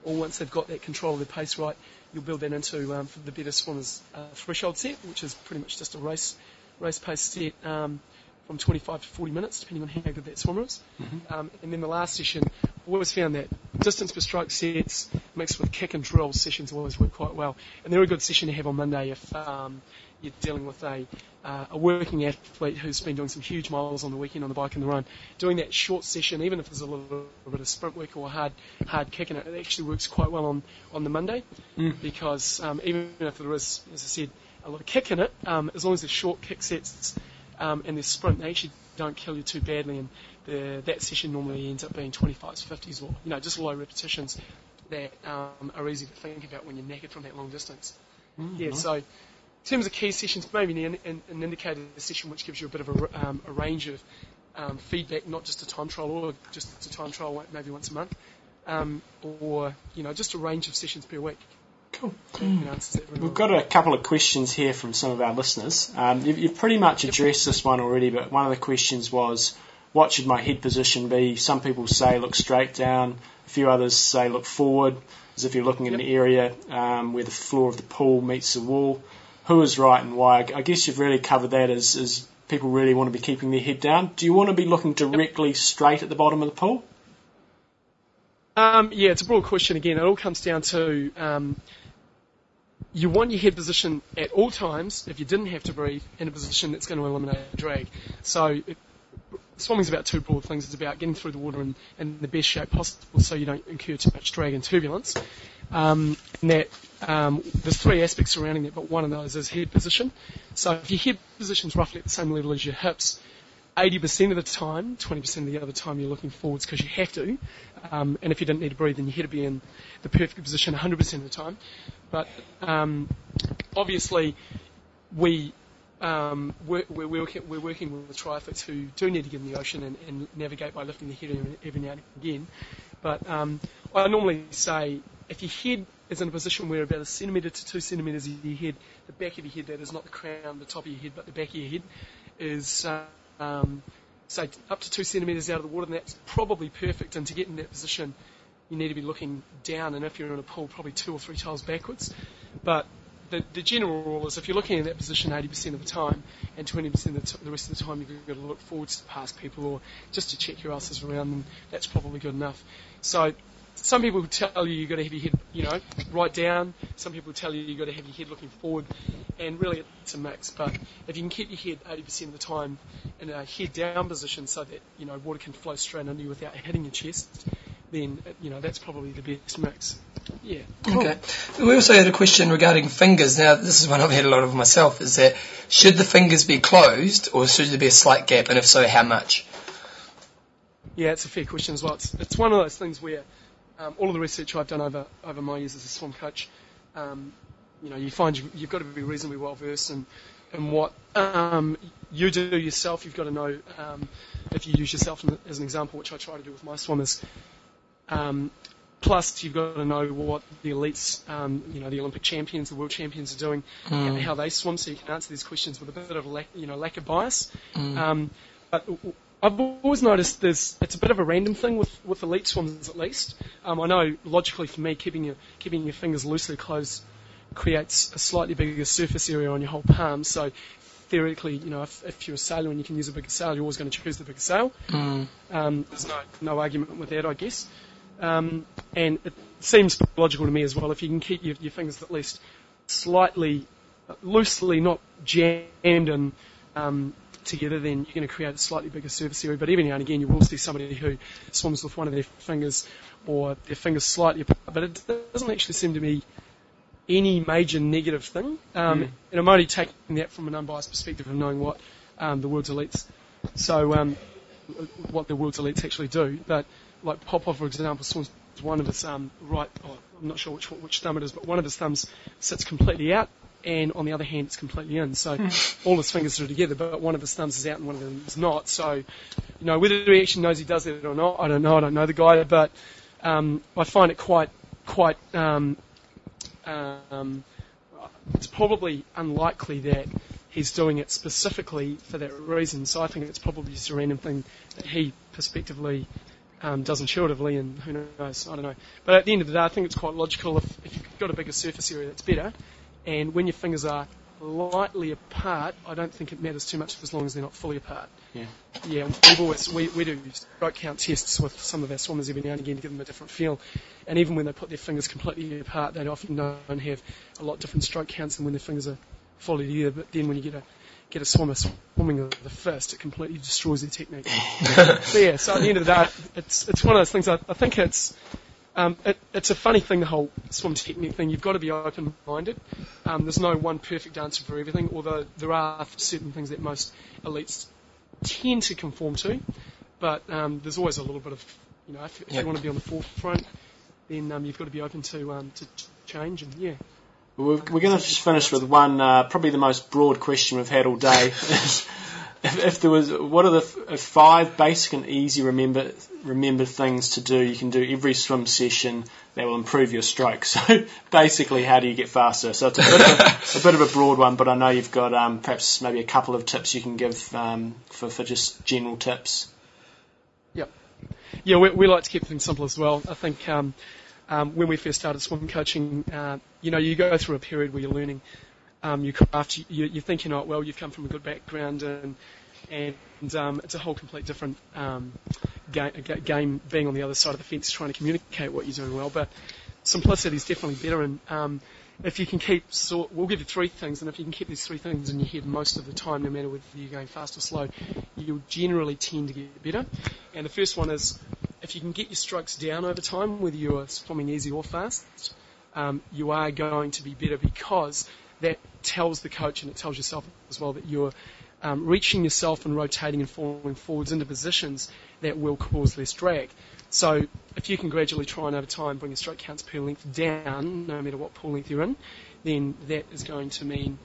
or once they've got that control of their pace right, you'll build that into um, for the better swimmers uh, threshold set, which is pretty much just a race race pace set um, from 25 to 40 minutes, depending on how good that swimmer is. Mm-hmm. Um, and then the last session, we always found that distance per stroke sets mixed with kick and drill sessions always work quite well. And they're a good session to have on Monday if um, you're dealing with a, uh, a working athlete who's been doing some huge miles on the weekend on the bike and the run. Doing that short session, even if there's a little, bit of sprint work or hard hard kicking it, it actually works quite well on, on the Monday mm. because um, even if there is, as I said, a lot of kick in it, um, as long as there's short kick sets um, and there's sprint, they actually don't kill you too badly. And the, that session normally ends up being 25s, 50s, or you know just low repetitions that um, are easy to think about when you're knackered from that long distance. Mm, yeah, nice. so in terms of key sessions, maybe an, an, an indicator session which gives you a bit of a, um, a range of um, feedback, not just a time trial or just a time trial maybe once a month, um, or you know just a range of sessions per week. Cool. We've got a couple of questions here from some of our listeners. Um, you've, you've, pretty much addressed this one already, but one of the questions was, what should my head position be? Some people say look straight down. A few others say look forward, as if you're looking at an area um, where the floor of the pool meets the wall. who is right and why. I guess you've really covered that as, as people really want to be keeping their head down. Do you want to be looking directly straight at the bottom of the pool? Um, yeah, it's a broad question again. It all comes down to um, you want your head position at all times, if you didn't have to breathe, in a position that's going to eliminate drag. So it, swimming's about two broad things. It's about getting through the water in, in the best shape possible so you don't incur too much drag and turbulence. Um, and that um, there's three aspects surrounding that, but one of those is head position. So if your head position's roughly at the same level as your hips, 80% of the time, 20% of the other time you're looking forwards because you have to. Um, and if you didn't need to breathe, then your head would be in the perfect position 100% of the time. But um, obviously, we um, we're, we're, working, we're working with triathletes who do need to get in the ocean and, and navigate by lifting the head every now and again. But um, I normally say if your head is in a position where about a centimetre to two centimetres of your head, the back of your head, that is not the crown, the top of your head, but the back of your head, is um, say up to two centimetres out of the water, and that's probably perfect. And to get in that position, you need to be looking down, and if you're in a pool, probably two or three tiles backwards. But the, the general rule is if you're looking in that position 80% of the time, and 20% of the, t- the rest of the time you've got to look forwards to pass people or just to check your asses around, then that's probably good enough. So some people tell you you've got to have your head, you know, right down. Some people tell you you've got to have your head looking forward. And really, it's a mix. But if you can keep your head 80% of the time in a head down position so that, you know, water can flow straight under you without hitting your chest, then, you know, that's probably the best mix. Yeah. Cool. Okay. We also had a question regarding fingers. Now, this is one I've had a lot of myself, is that should the fingers be closed or should there be a slight gap? And if so, how much? Yeah, it's a fair question as well. It's, it's one of those things where um, all of the research I've done over, over my years as a swim coach, um, you know, you find you, have got to be reasonably well versed in, in what um, you do yourself. You've got to know um, if you use yourself as an example, which I try to do with my swimmers. Um, plus, you've got to know what the elites, um, you know, the Olympic champions, the world champions are doing, mm. how they swim, so you can answer these questions with a bit of lack, you know, lack of bias. Mm. but I've always noticed there's it's a bit of a random thing with, with elite swimmers at least. Um, I know logically for me, keeping your keeping your fingers loosely closed creates a slightly bigger surface area on your whole palm. So theoretically, you know, if, if you're a sailor and you can use a bigger sail, you're always going to choose the bigger sail. Mm. Um, there's no no argument with that, I guess. Um, and it seems logical to me as well. If you can keep your, your fingers at least slightly loosely, not jammed and um, together, then you're going to create a slightly bigger surface area. But every now and again, you will see somebody who swims with one of their fingers or their fingers slightly apart. But it doesn't actually seem to be any major negative thing. Um, mm. And I'm only taking that from an unbiased perspective of knowing what um, the world's elites, so um, what the world's elites actually do. But like Popov, for example, one of his um, right, oh, I'm not sure which which thumb it is, but one of his thumbs sits completely out, and on the other hand, it's completely in. So hmm. all his fingers are together, but one of his thumbs is out and one of them is not. So, you know, whether he actually knows he does it or not, I don't know. I don't know the guy, but um, I find it quite, quite. Um, um, it's probably unlikely that he's doing it specifically for that reason. So I think it's probably just a random thing that he prospectively um, does intuitively, and who knows? I don't know. But at the end of the day, I think it's quite logical. If, if you've got a bigger surface area, that's better. And when your fingers are lightly apart, I don't think it matters too much as long as they're not fully apart. Yeah. Yeah, we've always, we, we do stroke count tests with some of our swimmers every now and again to give them a different feel. And even when they put their fingers completely apart, they often don't have a lot different stroke counts than when their fingers are fully together. But then when you get a get a swimmer swimming the fist, it completely destroys their technique. so yeah, so at the end of the day, it's it's one of those things. I, I think it's um, it, it's a funny thing, the whole swim technique thing. You've got to be open-minded. Um, there's no one perfect answer for everything, although there are certain things that most elites tend to conform to. But um, there's always a little bit of, you know, if, if yep. you want to be on the forefront, then um, you've got to be open to um, to change. And yeah. We're, we're going to just finish with one, uh, probably the most broad question we've had all day. if, if there was, what are the five basic and easy remember remember things to do you can do every swim session that will improve your stroke? So basically, how do you get faster? So it's a bit of a, a, bit of a broad one, but I know you've got um, perhaps maybe a couple of tips you can give um, for for just general tips. Yep. Yeah, we, we like to keep things simple as well. I think. Um, um, when we first started swim coaching, uh, you know, you go through a period where you're learning um, you craft, you, you're thinking, oh, well, you've come from a good background and, and um, it's a whole complete different um, game, game being on the other side of the fence trying to communicate what you're doing well. But simplicity is definitely better. And um, if you can keep, we'll give you three things, and if you can keep these three things in your head most of the time, no matter whether you're going fast or slow, you'll generally tend to get better. And the first one is if you can get your strokes down over time, whether you're swimming easy or fast, um, you are going to be better because that tells the coach and it tells yourself as well that you're um, reaching yourself and rotating and falling forwards into positions that will cause less drag. So if you can gradually try and over time bring your stroke counts per length down, no matter what pool length you're in, then that is going to mean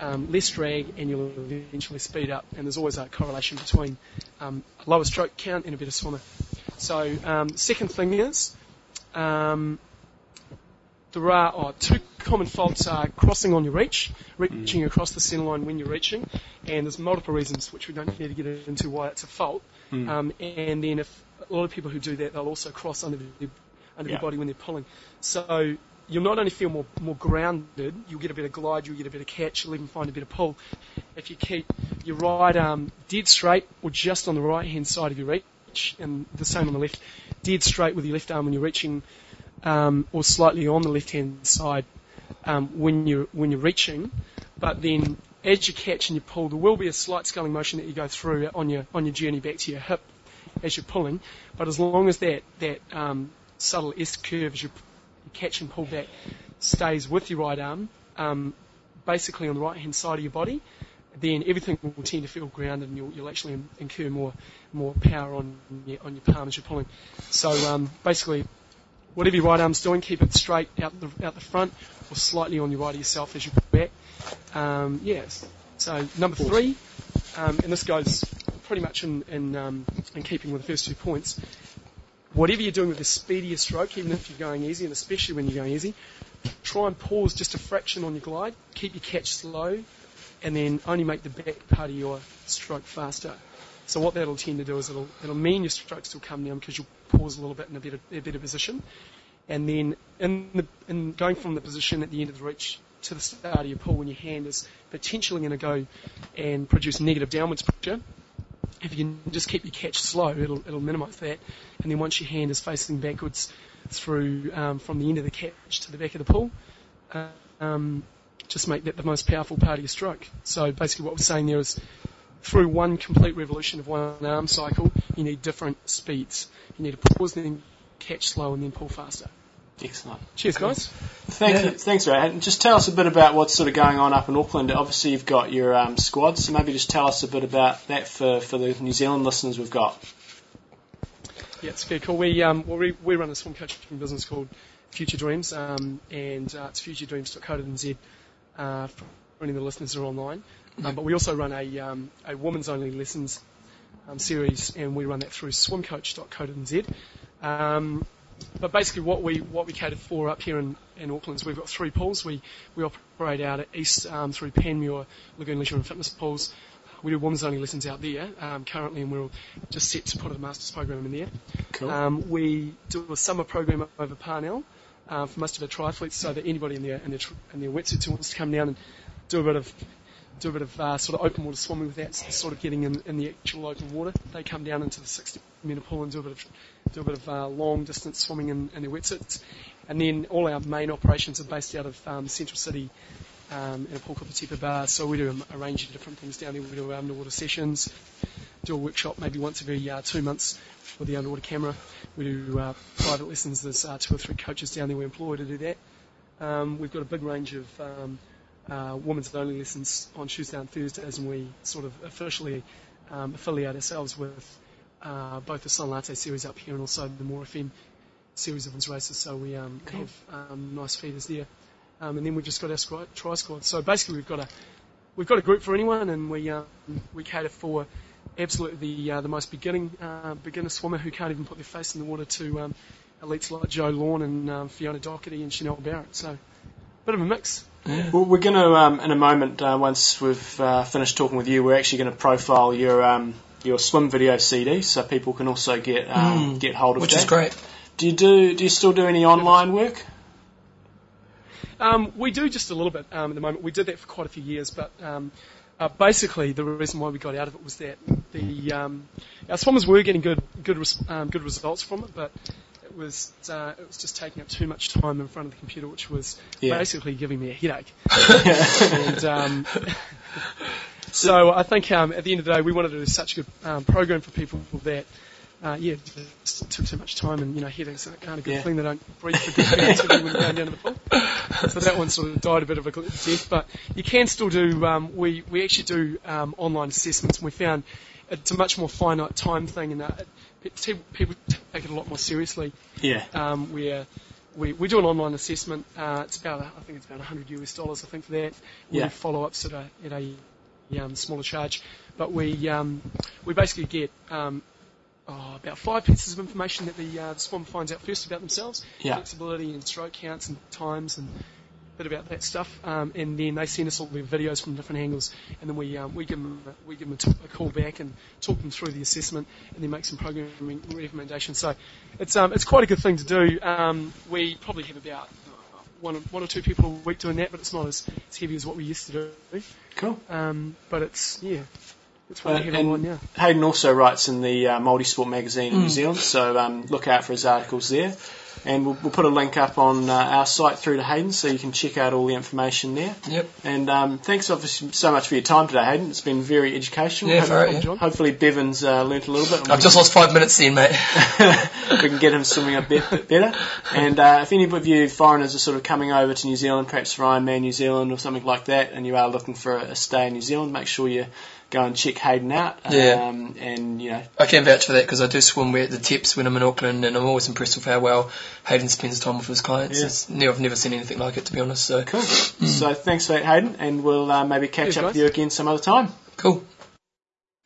um, less drag and you'll eventually speed up. And there's always a correlation between um, a lower stroke count and a better swimmer. So um, second thing is um, there are oh, two common faults are crossing on your reach, reaching mm. across the centre line when you're reaching, and there's multiple reasons which we don't need to get into why it's a fault. Mm. Um, and then if a lot of people who do that, they'll also cross under the under yeah. their body when they're pulling. So you'll not only feel more more grounded, you'll get a better glide, you'll get a better catch, you'll even find a better pull if you keep your right arm dead straight or just on the right hand side of your reach, and the same on the left, dead straight with your left arm when you're reaching um, or slightly on the left-hand side um, when you're when you're reaching, but then as you catch and you pull, there will be a slight sculling motion that you go through on your on your journey back to your hip as you're pulling. But as long as that that um, subtle S curve as you, catch and pull back stays with your right arm, um, basically on the right hand side of your body, then everything will tend to feel grounded and you'll, you'll actually incur more more power on your, on your palm as you're pulling. So um, basically, whatever your right arm's doing, keep it straight out the, out the front or slightly on your right of yourself as you pull back. Um, yes. So number three, um, and this goes pretty much in, in, um, in keeping with the first two points. Whatever you're doing with the speedier stroke, even if you're going easy, and especially when you're going easy, try and pause just a fraction on your glide. Keep your catch slow, and then only make the back part of your stroke faster. So what that'll tend to do is it'll, it'll mean your strokes will come down because you'll pause a little bit in a better, a better position. And then in, the, in going from the position at the end of the reach to the start of your pull when your hand is potentially going to go and produce negative downwards pressure, if you can just keep your catch slow, it'll, it'll minimise that. And then once your hand is facing backwards through um, from the end of the catch to the back of the pull, uh, um, just make that the most powerful part of your stroke. So basically what we're saying there is through one complete revolution of one arm cycle, you need different speeds. You need to pause, then catch slow, and then pull faster. Excellent. Cheers, guys. Thank yeah. Thanks, Ray. And just tell us a bit about what's sort of going on up in Auckland. Obviously, you've got your um, squad, so maybe just tell us a bit about that for, for the New Zealand listeners we've got. Yeah, it's very cool. We, um, well, we, we run a swim coaching business called Future Dreams, um, and uh, it's futuredreams.co.nz uh, for any of the listeners who are online. Um, but we also run a, um, a women's only lessons um, series, and we run that through swimcoach.co.nz. Um, but basically, what we what we cater for up here in, in Auckland is we've got three pools. We we operate out at East um, through Panmure Lagoon Leisure and Fitness pools. We do women's only lessons out there um, currently, and we're just set to put a master's program in there. Cool. Um, we do a summer program over Parnell uh, for most of our triathletes, so that anybody in their in their, in their wetsuits who wants to come down and do a bit of do a bit of uh, sort of open water swimming without sort of getting in, in the actual open water. They come down into the 60 metre pool and do a bit of do a bit of uh, long distance swimming in, in their wetsuits. And then all our main operations are based out of um, Central City um, in a pool called the Tepid Baths. So we do a, a, range of different things down there. We do underwater sessions, do a workshop maybe once every uh, two months with the underwater camera. We do uh, private lessons. There's uh, two or three coaches down there we employ to do that. Um, we've got a big range of um, uh, women's only lessons on Tuesday and Thursdays, and we sort of officially um, affiliate ourselves with uh, both the Sun Latte series up here and also the More FM series of women's races. So we um, cool. have um, nice feeders there, um, and then we've just got our squad, tri squad. So basically, we've got a we've got a group for anyone, and we um, we cater for absolutely the uh, the most beginning uh, beginner swimmer who can't even put their face in the water to um, elites like Joe Lawn and um, Fiona Docherty and Chanel Barrett. So bit of a mix. Yeah. Well, we're going to, um, in a moment, uh, once we've uh, finished talking with you, we're actually going to profile your um, your swim video CD, so people can also get um, mm, get hold of which that. Which is great. Do you do? Do you still do any online work? Um, we do just a little bit um, at the moment. We did that for quite a few years, but um, uh, basically the reason why we got out of it was that the um, our swimmers were getting good good res- um, good results from it, but it was uh, it was just taking up too much time in front of the computer, which was Yeah. basically giving me a headache. and um, so I think um, at the end of the day, we wanted to do such a good um, program for people that. Uh, yeah, it took too much time, and you know, headaches aren't a good Yeah. thing. They don't breathe for good activity when you're going down to the pool. So that one sort of died a bit of a death, but you can still do. Um, we we actually do um, online assessments, and we found it's a much more finite time thing, and uh, people take it a lot more seriously Yeah. um, where we, we do an online assessment. Uh, it's about, I think it's about 100 US dollars, I think, for that. We Yeah. do follow-ups at a, at a um, smaller charge. But we, um, we basically get um, oh, about five pieces of information that the, uh, the swimmer finds out first about themselves. Yeah. Flexibility and stroke counts and times and bit about that stuff. Um, and then they send us all the videos from different angles. And then we, um, we give them, a- we give them a, t- a call back and talk them through the assessment and then make some programming recommendations. So it's, um, it's quite a good thing to do. Um, we probably have about uh, one, or- one or two people a week doing that, but it's not as, as heavy as what we used to do. Cool. Um, but it's, yeah, it's Uh, and online now. Hayden also writes in the uh, Multisport magazine in New Zealand, so um, look out for his articles there. And we'll, we'll put a link up on uh, our site through to Hayden, so you can check out all the information there. Yep. And um, thanks obviously so much for your time today, Hayden. It's been very educational. Yeah, Hope- very, yeah. Hopefully Bevan's uh, learnt a little bit. and I've just lost five minutes then, mate. we can get him swimming a bit, bit better. And uh, if any of you foreigners are sort of coming over to New Zealand, perhaps for Ironman New Zealand or something like that, and you are looking for a, a stay in New Zealand, make sure you go and check Hayden out. Yeah. Um, and you know, I can vouch for that because I do swim at the tips when I'm in Auckland, and I'm always impressed with how well Hayden spends time with his clients. Yeah. It's, ne- I've never seen anything like it, to be honest. So cool. So thanks for that, Hayden, and we'll uh, maybe catch Cheers, up with you again some other time. cool.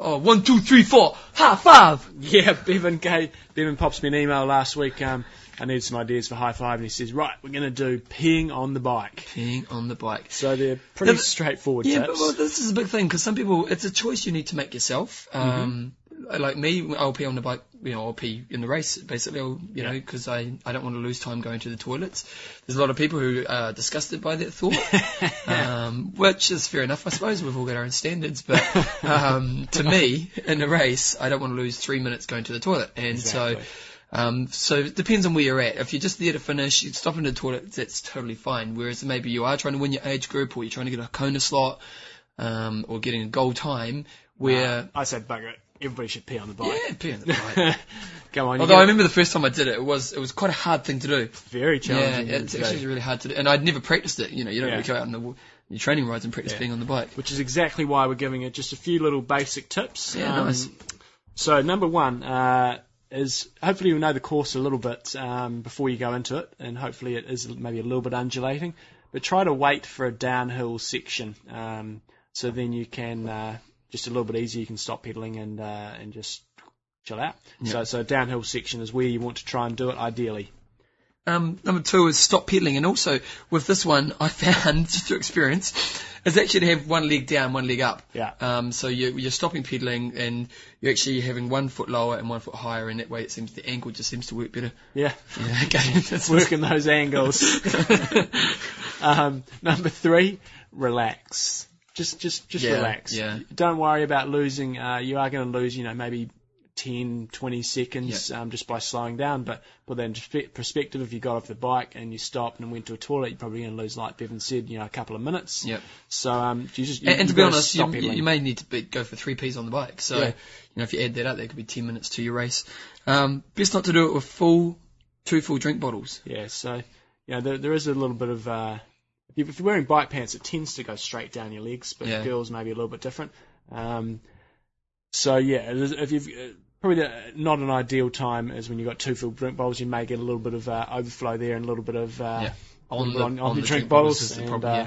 Oh, one, two, three, four. High five. Yeah, Bevan gave, Bevan pops me an email last week. Um, I need some ideas for high five, and he says, right, we're going to do peeing on the bike. Being on the bike. So they're pretty Yeah, but- straightforward Yeah, tips. but well, this is a big thing because some people, it's a choice you need to make yourself. Um, Like me, I'll pee on the bike, you know, I'll pee in the race, basically, I'll, you know, because I, I don't want to lose time going to the toilets. There's a lot of people who are disgusted by that thought, um, which is fair enough, I suppose. We've all got our own standards, but um, to me, in a race, I don't want to lose three minutes going to the toilet, and Exactly. so. Um, so it depends on where you're at. If you're just there to finish, you stop in the toilet, that's totally fine. Whereas maybe you are trying to win your age group, or you're trying to get a Kona slot, um, or getting a goal time, where I said, bugger it, everybody should pee on the bike. yeah, pee on the bike. Come on, Although I remember the first time I did it, it was it was quite a hard thing to do. very challenging. Yeah, it's actually really hard to do, and I'd never practiced it. You know, you don't Yeah. really go out on the, your training rides and practice Yeah. being on the bike. which is exactly why we're giving it just a few little basic tips. Yeah, Um, nice. So number one uh, is hopefully you'll know the course a little bit um, before you go into it, and hopefully it is maybe a little bit undulating. But try to wait for a downhill section, um, so then you can uh, just a little bit easier. You can stop pedaling and uh, and just chill out. So so a downhill section is where you want to try and do it ideally. Um, number two is stop pedaling, and also with this one, I found just through experience, is actually to have one leg down, one leg up. Yeah. Um, so you, you're stopping pedaling, and you're actually having one foot lower and one foot higher, and that way it seems the angle just seems to work better. Yeah. Yeah, okay. Working those angles. um, number three, relax. Just, just, just Yeah, relax. yeah. Don't worry about losing. Uh, you are going to lose, you know, maybe 10, 20 seconds um, just by slowing down. But perspe- perspective, if you got off the bike and you stopped and went to a toilet, you're probably going to lose, like Bevan said, you know, a couple of minutes. Yep. So um, you just you, And, and to be honest, you, you, may need to be, go for three P's on the bike. So, Yeah. you know, if you add that up, that could be 10 minutes to your race. Um, best not to do it with full, two full drink bottles. Yeah, so you know there, there is a little bit of uh, if, you, if you're wearing bike pants, it tends to go straight down your legs, but Yeah. girls maybe a little bit different. Um, so yeah, if you've uh, probably the, not an ideal time is when you've got two full drink bottles. You may get a little bit of uh, overflow there and a little bit of uh, Yeah. on, the- on, on the drink drink bottles, and, problem, uh,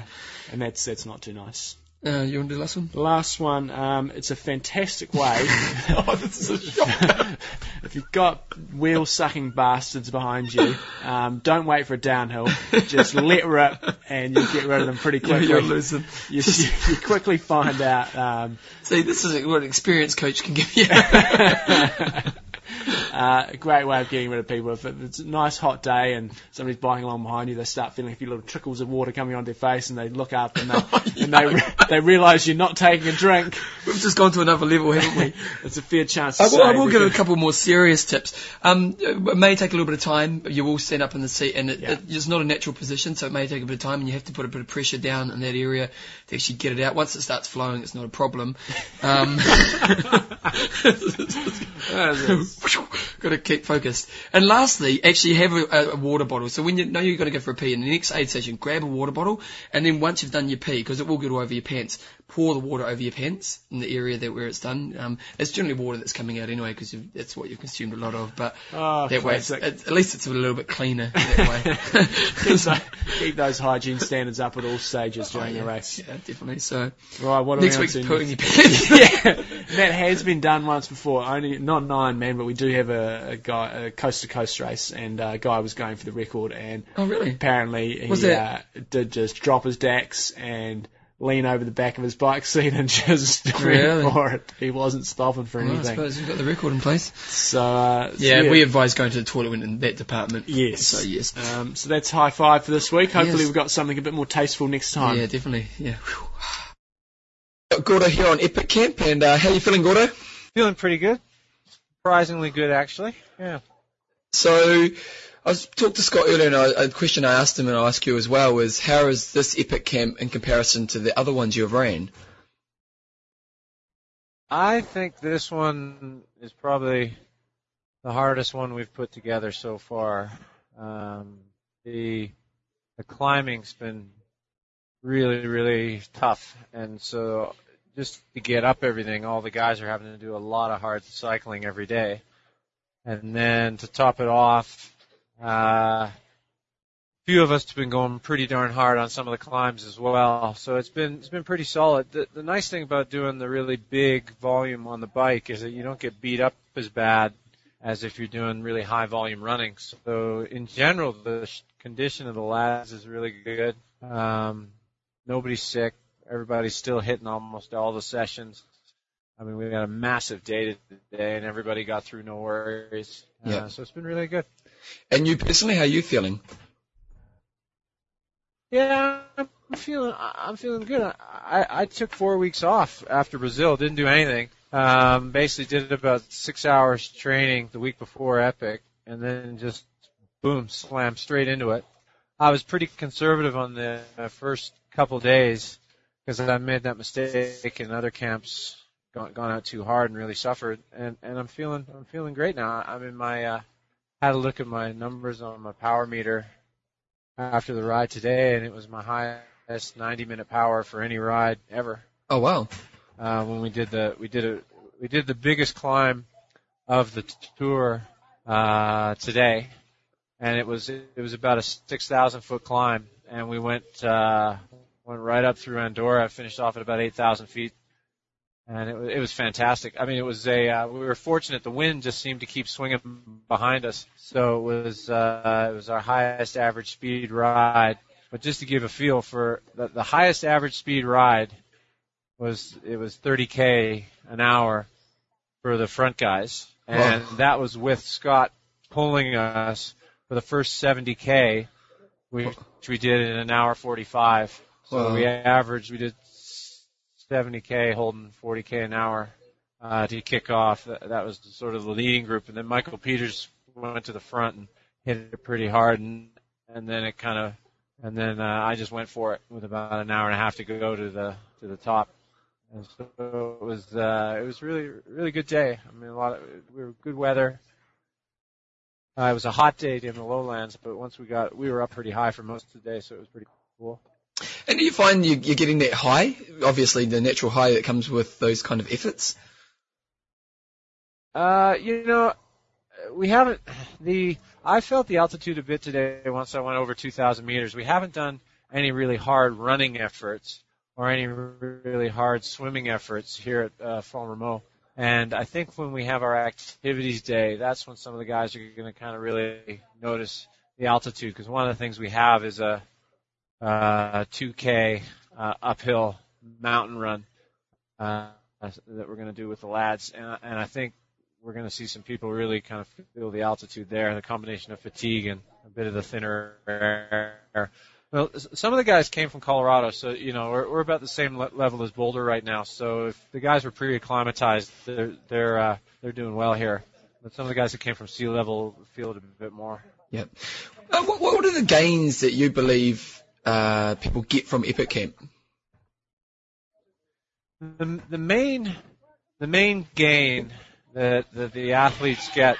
and that's that's not too nice. Uh, you want to do the last one? Last one, um, it's a fantastic way. oh, this is a shock. if you've got wheel sucking bastards behind you, um, don't wait for a downhill. Just let rip, and you'll get rid of them pretty quickly. you're losing. you, you, you quickly find out. Um, See, this is what an experienced coach can give you. uh, a great way of getting rid of people. If it's a nice hot day and somebody's biking along behind you, they start feeling a few little trickles of water coming on their face, and they look up and they and they re- they realise you're not taking a drink. We've just gone to another level, haven't we? It's a fair chance. I will, I will give a couple more serious tips. Um, it may take a little bit of time. You will stand up in the seat, and it, Yeah. it- it's not a natural position, so it may take a bit of time, and you have to put a bit of pressure down in that area to actually get it out. Once it starts flowing, it's not a problem. Um, got to keep focused. And lastly, actually have a, a water bottle. So when you know you're going to go for a pee in the next aid station, grab a water bottle, and then once you've done your pee, because it will get all over your pants, pour the water over your pants in the area that where it's done. Um, it's generally water that's coming out anyway, because that's what you've consumed a lot of. But Oh, that way, it's, classic. at least it's a little bit cleaner that way. keep, tho- keep those hygiene standards up at all stages during Oh, the race. Yeah, definitely. So Right, what next week's pooing your pants. yeah, that has been done once before. Only not nine man, but we do have a, a guy a coast to coast race, and a guy was going for the record, and oh really? apparently he uh, did just drop his dax and lean over the back of his bike seat and just Really? went for it. He wasn't stopping for Well, I suppose you've got the record in place. so uh, so Yeah, we advise going to the toilet in that department. Yes. So yes. Um, so that's high five for this week. Hopefully Yes. we've got something a bit more tasteful next time. Yeah, definitely. Yeah. Got Gordo here on Epic Camp, and uh, how are you feeling, Gordo? Feeling pretty good. Surprisingly good, actually. Yeah. So, I was talked to Scott earlier, and I, a question I asked him, and I'll ask you as well, was how is this Epic Camp in comparison to the other ones you've ran? I think this one is probably the hardest one we've put together so far. Um, the the climbing's been really, really tough, and so just to get up everything, all the guys are having to do a lot of hard cycling every day, and then to top it off, uh, few of us have been going pretty darn hard on some of the climbs as well. So it's been it's been pretty solid. The, the nice thing about doing the really big volume on the bike is that you don't get beat up as bad as if you're doing really high volume running. So in general, the sh- condition of the lads is really good. Um, nobody's sick. Everybody's still hitting almost all the sessions. I mean, we had a massive day today, and everybody got through no worries. Yeah. Uh, so it's been really good. And you personally, how are you feeling? Yeah, I'm feeling I'm feeling good. I, I took four weeks off after Brazil. Didn't do anything. Um, basically did about six hours training the week before Epic, and then just boom, slam straight into it. I was pretty conservative on the uh, first couple days because I made that mistake in other camps, gone, gone out too hard and really suffered. And and I'm feeling I'm feeling great now. I'm in my uh, had a look at my numbers on my power meter after the ride today, and it was my highest 90 minute power for any ride ever. Oh wow. Uh, when we did the we did a we did the biggest climb of the tour uh, today, and it was it was about a 6,000 foot climb, and we went uh, went right up through Andorra, finished off at about 8,000 feet, and it was it was fantastic. I mean, it was a uh, we were fortunate. The wind just seemed to keep swinging behind us, so it was uh, it was our highest average speed ride. But just to give a feel for the, the highest average speed ride was it was 30k an hour for the front guys, and that was with Scott pulling us for the first 70k, which we did in an hour 45. So Wow. we averaged we did 70k holding 40k an hour uh, to kick off. That, was sort of the leading group, and then Michael Peters went to the front and hit it pretty hard, and and then it kind of and then uh, I just went for it with about an hour and a half to go to the to the top. And so it was uh, it was really really good day. I mean, a lot of we were good weather. Uh, it was a hot day in the lowlands, but once we got we were up pretty high for most of the day, so it was pretty cool. And do you find you, you're getting that high? Obviously, the natural high that comes with those kind of efforts. Uh, you know, we haven't the. I felt the altitude a bit today once I went over 2,000 meters. We haven't done any really hard running efforts or any really hard swimming efforts here at uh, Font-Romeu. And I think when we have our activities day, that's when some of the guys are going to kind of really notice the altitude because one of the things we have is a uh, 2K uh, uphill mountain run uh, that we're going to do with the lads. And, and I think we're going to see some people really kind of feel the altitude there, and the combination of fatigue and a bit of the thinner air. Well, some of the guys came from Colorado, so you know we're, we're about the same le- level as Boulder right now. So if the guys were pre-acclimatized, they're they're uh, they're doing well here. But some of the guys that came from sea level feel it a bit more. Yep. Uh, what, what are the gains that you believe uh, people get from Epic Camp? The the main the main gain that, that the athletes get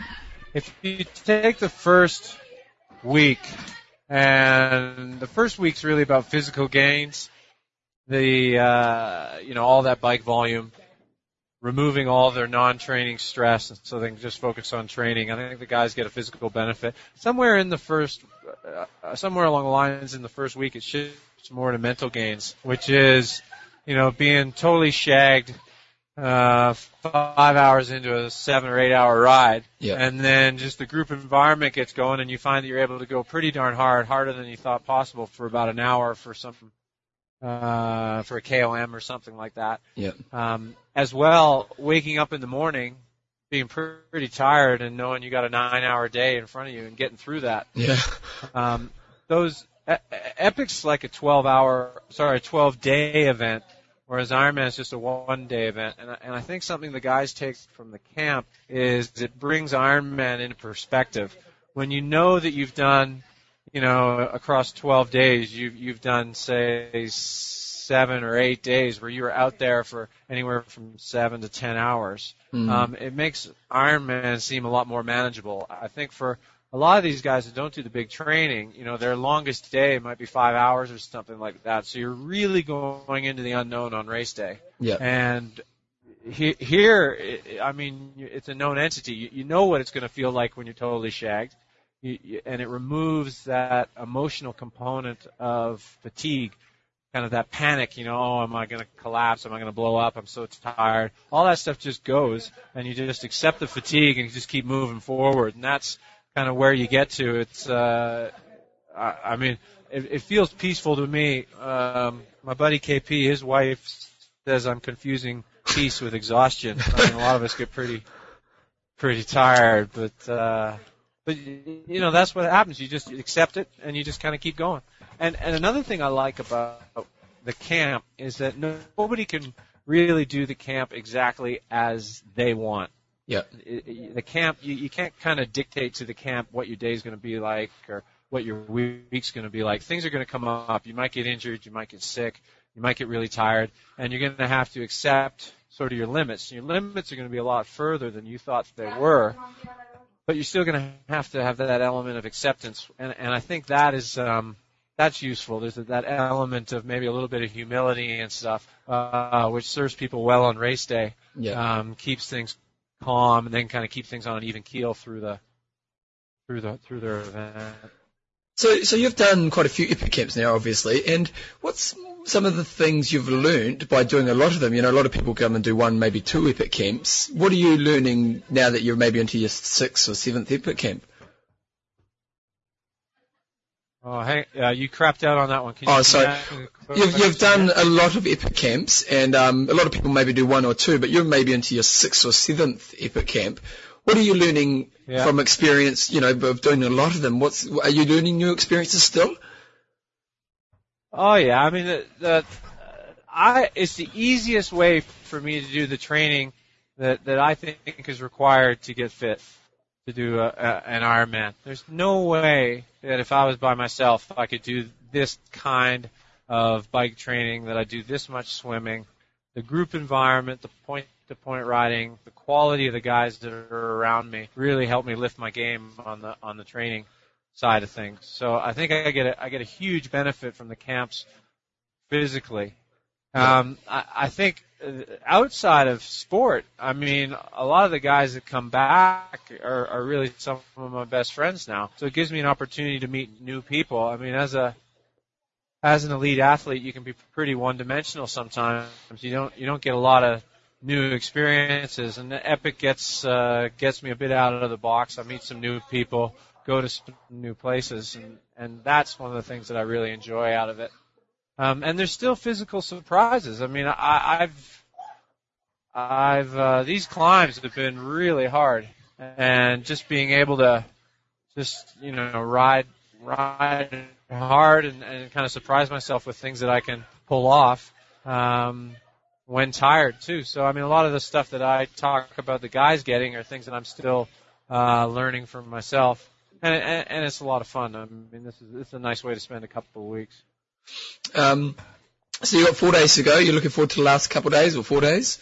if you take the first week and the first week's really about physical gains, the uh, you know all that bike volume, removing all their non-training stress, and so they can just focus on training. I think the guys get a physical benefit somewhere in the first, uh, somewhere along the lines in the first week. It shifts more to mental gains, which is you know being totally shagged uh, five hours into a seven or eight hour ride. Yeah. And then just the group environment gets going and you find that you're able to go pretty darn hard, harder than you thought possible for about an hour for some, uh, for a KOM or something like that. Yeah. Um, as well, waking up in the morning, being pretty tired and knowing you got a nine hour day in front of you and getting through that. Yeah. Um, those, e- Epic's like a 12 hour, sorry, a 12 day event whereas Ironman is just a one day event. And I, and I think something the guys take from the camp is it brings Ironman into perspective. When you know that you've done, you know, across 12 days, you've, you've done, say, seven or eight days where you were out there for anywhere from seven to 10 hours. Mm. Um, it makes Ironman seem a lot more manageable. I think for a lot of these guys that don't do the big training, you know, their longest day might be five hours or something like that. So you're really going into the unknown on race day. Yeah. And he, here, i I mean, it's a known entity. You, you know what it's going to feel like when you're totally shagged. And it removes that emotional component of fatigue, kind of that panic, you know, oh, am I going to collapse? Am I going to blow up? I'm so tired. All that stuff just goes, and you just accept the fatigue and you just keep moving forward. And that's kind of where you get to. It's, uh, I, I mean, it, it feels peaceful to me. Um, my buddy KP, his wife says I'm confusing peace with exhaustion. I mean, a lot of us get pretty, pretty tired, but, uh, but you know that's what happens. You just accept it and you just kind of keep going. And and another thing I like about the camp is that nobody can really do the camp exactly as they want. Yeah. The camp you, you can't kind of dictate to the camp what your day's going to be like or what your week's going to be like. Things are going to come up. You might get injured. You might get sick. You might get really tired, and you're going to have to accept sort of your limits. Your limits are going to be a lot further than you thought they were but you're still going to have to have that element of acceptance, and and I think that is um, that's useful. There's that element of maybe a little bit of humility and stuff, uh, which serves people well on race day. Yeah. Um, keeps things calm, and then kind of keep things on an even keel through the through the through their event. So, so you've done quite a few epic camps now, obviously. And what's some of the things you've learned by doing a lot of them? You know, a lot of people come and do one, maybe two epic camps. What are you learning now that you're maybe into your sixth or seventh epic camp? Oh, hey, uh, you crapped out on that one. Can Oh, you sorry. a quick You've, you've done a lot of epic camps, and um, a lot of people maybe do one or two, but you're maybe into your sixth or seventh epic camp. What are you learning Yeah. from experience? You know, of doing a lot of them. What's are you learning new experiences still? Oh yeah, I mean the, the I it's the easiest way for me to do the training that that I think is required to get fit to do a, a, an Ironman. There's no way that if I was by myself I could do this kind of bike training that I do this much swimming, the group environment, the point to point riding, the quality of the guys that are around me really helped me lift my game on the on the training side of things. So I think I get a, I get a huge benefit from the camps physically. Um, I, I think uh, outside of sport, I mean, a lot of the guys that come back are, are really some of my best friends now. So it gives me an opportunity to meet new people. I mean, as a as an elite athlete, you can be pretty one-dimensional sometimes. You don't you don't get a lot of new experiences, and the Epic gets uh, gets me a bit out of the box. I meet some new people, go to some new places, and and that's one of the things that I really enjoy out of it. Um, and there's still physical surprises. I mean, I, I've I've uh, these climbs have been really hard, and just being able to just you know ride ride hard and, and kind of surprise myself with things that I can pull off um, when tired too. So I mean, a lot of the stuff that I talk about the guys getting are things that I'm still uh, learning from myself, and, and and it's a lot of fun. I mean, this is this is a nice way to spend a couple of weeks. Um, so you got four days to go. You're looking forward to the last couple of days or four days?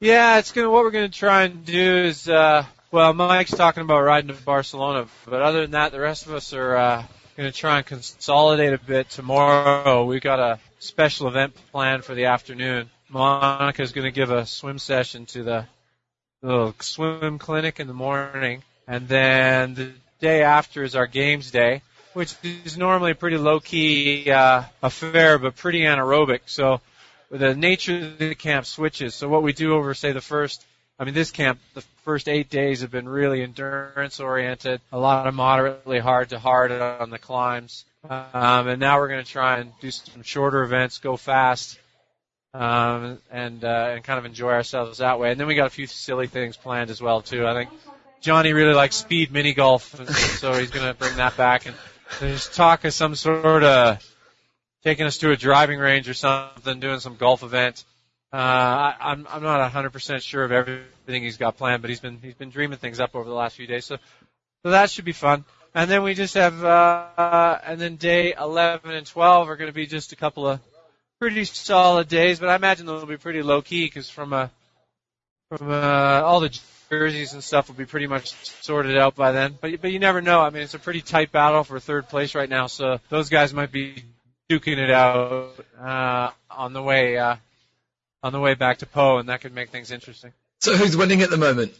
Yeah, it's gonna. What we're gonna try and do is, uh, well, Mike's talking about riding to Barcelona, but other than that, the rest of us are uh, gonna try and consolidate a bit tomorrow. We've got a special event planned for the afternoon. Monica's gonna give a swim session to the little swim clinic in the morning, and then the day after is our games day, which is normally a pretty low key uh, affair, but pretty anaerobic. So the nature of the camp switches. So what we do over, say, the first, I mean, this camp, the first eight days have been really endurance oriented, a lot of moderately hard to hard on the climbs. Um, and now we're going to try and do some shorter events, go fast, um, and uh, and kind of enjoy ourselves that way. And then we got a few silly things planned as well too. I think Johnny really likes speed mini golf, so he's going to bring that back. And there's talk of some sort of taking us to a driving range or something, doing some golf event. Uh, I, I'm I'm not 100% sure of everything he's got planned, but he's been he's been dreaming things up over the last few days. So so that should be fun. And then we just have uh, and then day 11 and 12 are going to be just a couple of pretty solid days, but I imagine they'll be pretty low key because from uh, from uh, all the jerseys and stuff will be pretty much sorted out by then. But but you never know. I mean, it's a pretty tight battle for third place right now, so those guys might be duking it out uh, on the way uh, on the way back to Pau, and that could make things interesting. So who's winning at the moment?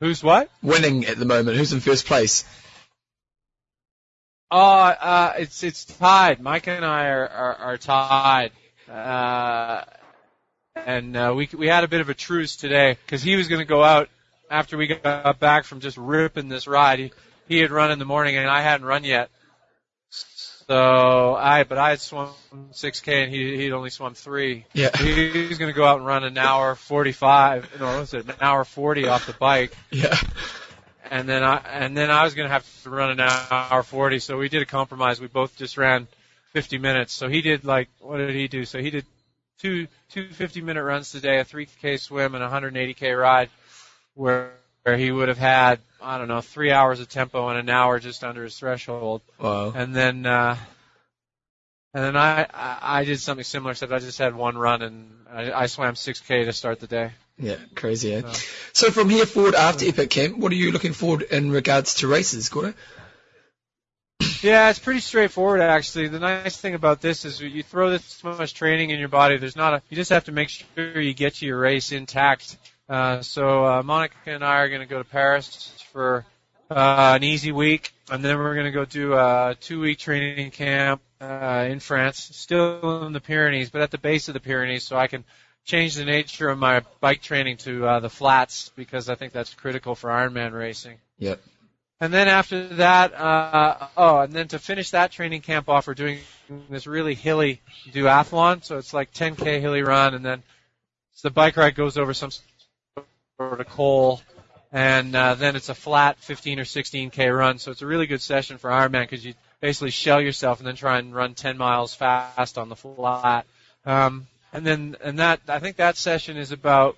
Who's what? Winning at the moment. Who's in first place? Oh, uh, it's it's tied. Mike and I are are, are tied. Uh, and uh, we we had a bit of a truce today because he was going to go out after we got back from just ripping this ride. He, he had run in the morning and I hadn't run yet. So I, but I had swum 6k and he he'd only swum three. Yeah. He, he was going to go out and run an hour 45. No, what was it? An hour 40 off the bike. Yeah. And then I and then I was going to have to run an hour 40. So we did a compromise. We both just ran 50 minutes. So he did like what did he do? So he did two two fifty minute runs today, a 3k swim and a 180k ride, where where he would have had I don't know three hours of tempo and an hour just under his threshold. Wow. And then uh, and then I, I I did something similar. Except I just had one run and I, I swam 6k to start the day. Yeah, crazy, eh? No. So from here forward after Epic Camp, what are you looking forward in regards to races, Gordo? Yeah, it's pretty straightforward actually. The nice thing about this is you throw this much training in your body. There's not a. You just have to make sure you get to your race intact. Uh, so uh, Monica and I are going to go to Paris for uh, an easy week, and then we're going to go do a two-week training camp uh, in France, still in the Pyrenees, but at the base of the Pyrenees, so I can change the nature of my bike training to uh, the flats because I think that's critical for Ironman racing. Yep. And then after that, uh, oh, and then to finish that training camp off, we're doing this really hilly duathlon. So it's like 10k hilly run, and then so the bike ride goes over some sort of col, and uh, then it's a flat 15 or 16k run. So it's a really good session for Ironman because you basically shell yourself and then try and run 10 miles fast on the flat. Um, and then and that I think that session is about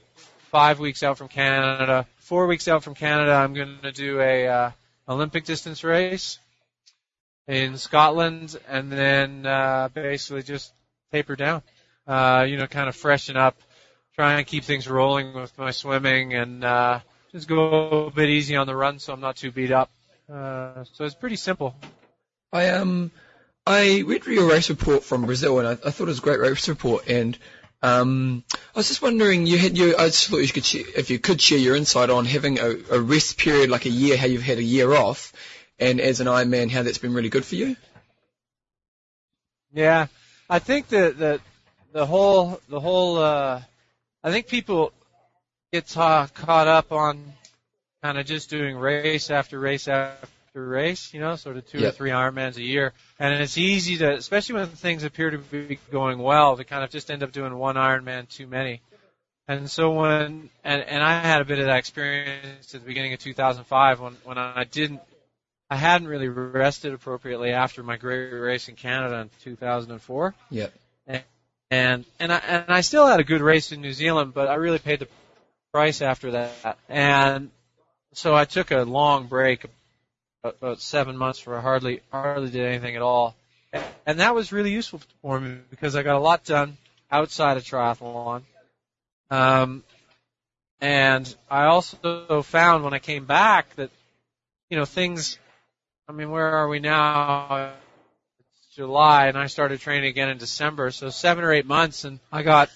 five weeks out from Canada. Four weeks out from Canada, I'm going to do a uh, Olympic distance race in Scotland, and then uh, basically just taper down. Uh, you know, kind of freshen up, try and keep things rolling with my swimming, and uh, just go a bit easy on the run, so I'm not too beat up. Uh, so it's pretty simple. I um I read your race report from Brazil and I, I thought it was a great race report and um I was just wondering you had you I just thought you could share, if you could share your insight on having a, a rest period like a year how you've had a year off and as an Ironman how that's been really good for you. Yeah, I think that the the whole the whole uh, I think people get ta- caught up on kind of just doing race after race after after race, you know, sort of two or three Ironmans a year. And it's easy to, especially when things appear to be going well, to kind of just end up doing one Ironman too many. And so when, and, and I had a bit of that experience at the beginning of 2005 when, when I didn't, I hadn't really rested appropriately after my great race in Canada in 2004 Yep. and and I and I still had a good race in New Zealand, but I really paid the price after that. And so I took a long break, about seven months, where I hardly hardly did anything at all, and that was really useful for me because I got a lot done outside of triathlon. Um, and I also found when I came back that you know things. I mean, where are we now? It's July and I started training again in December. So seven or eight months and I got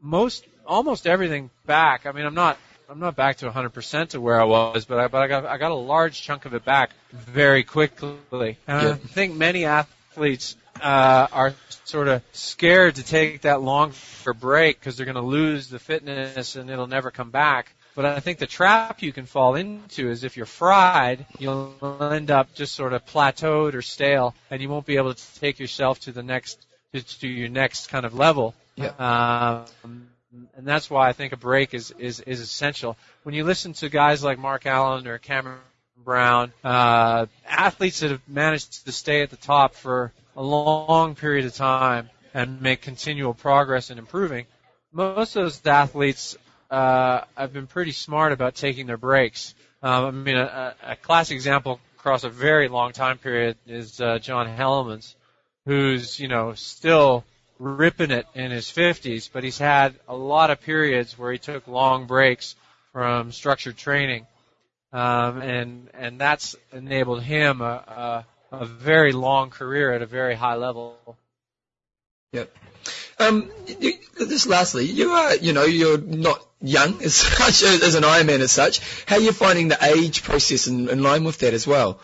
most, almost everything back. I mean, I'm not, I'm not back to 100% to where I was, but I, but I got, I got a large chunk of it back very quickly. And Yeah. I think many athletes, uh, are sort of scared to take that longer break because they're going to lose the fitness and it'll never come back. But I think the trap you can fall into is if you're fried, you'll end up just sort of plateaued or stale, and you won't be able to take yourself to the next to, to your next kind of level. Yeah. Um, and that's why I think a break is, is is essential. When you listen to guys like Mark Allen or Cameron Brown, uh, athletes that have managed to stay at the top for a long period of time and make continual progress in improving, most of those athletes uh, have been pretty smart about taking their breaks. Um, I mean, a, a classic example across a very long time period is uh, John Hellemans, who's you know still ripping it in his 50s, but he's had a lot of periods where he took long breaks from structured training, um, and and that's enabled him a, a, a very long career at a very high level. Yep. Um, you, just lastly, you are, you know, you're not young as such, as an Ironman as such. How are you finding the age process in, in line with that as well?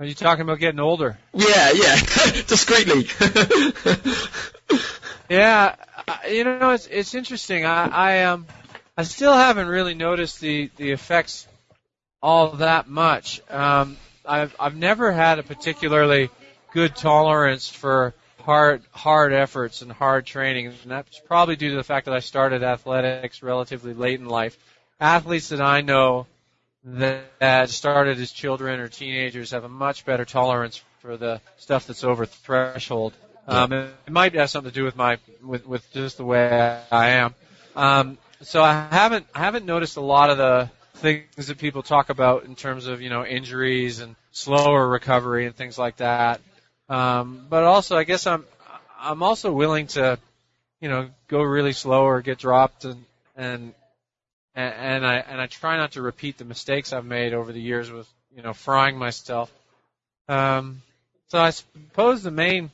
Are you talking about getting older? Yeah, yeah, discreetly. Yeah, you know it's it's interesting. I I um I still haven't really noticed the the effects all that much. Um, I've I've never had a particularly good tolerance for hard hard efforts and hard training, and that's probably due to the fact that I started athletics relatively late in life. Athletes that I know that, started as children or teenagers have a much better tolerance for the stuff that's over threshold. Um, it, it might have something to do with my with with just the way I am. Um, so I haven't I haven't noticed a lot of the things that people talk about in terms of you know injuries and slower recovery and things like that. Um, but also, I guess I'm I'm also willing to, you know, go really slow or get dropped and and and, and I and I try not to repeat the mistakes I've made over the years with you know frying myself. Um, so I suppose the main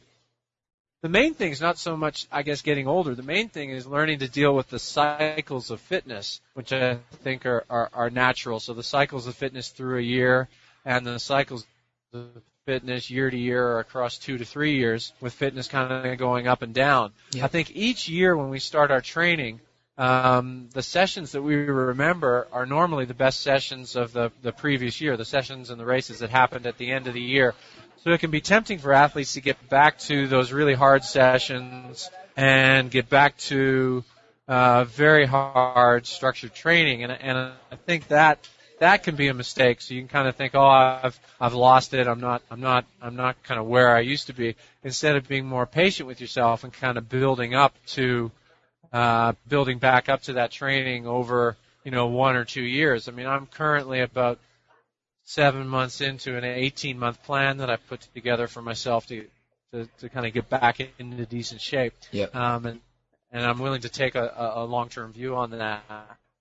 the main thing is not so much I guess getting older. The main thing is learning to deal with the cycles of fitness, which I think are are, are natural. So the cycles of fitness through a year and the cycles of fitness year to year or across two to three years with fitness kind of going up and down. Yeah. I think each year when we start our training, um, the sessions that we remember are normally the best sessions of the, the previous year, the sessions and the races that happened at the end of the year. So it can be tempting for athletes to get back to those really hard sessions and get back to uh, very hard structured training, and, and I think that that can be a mistake. So you can kind of think, oh, I've I've lost it. I'm not I'm not I'm not kind of where I used to be. Instead of being more patient with yourself and kind of building up to uh, building back up to that training over you know one or two years. I mean, I'm currently about seven months into an 18 month plan that I put together for myself to to, to kind of get back into decent shape. Yep. Um, and and I'm willing to take a, a, a long term view on that.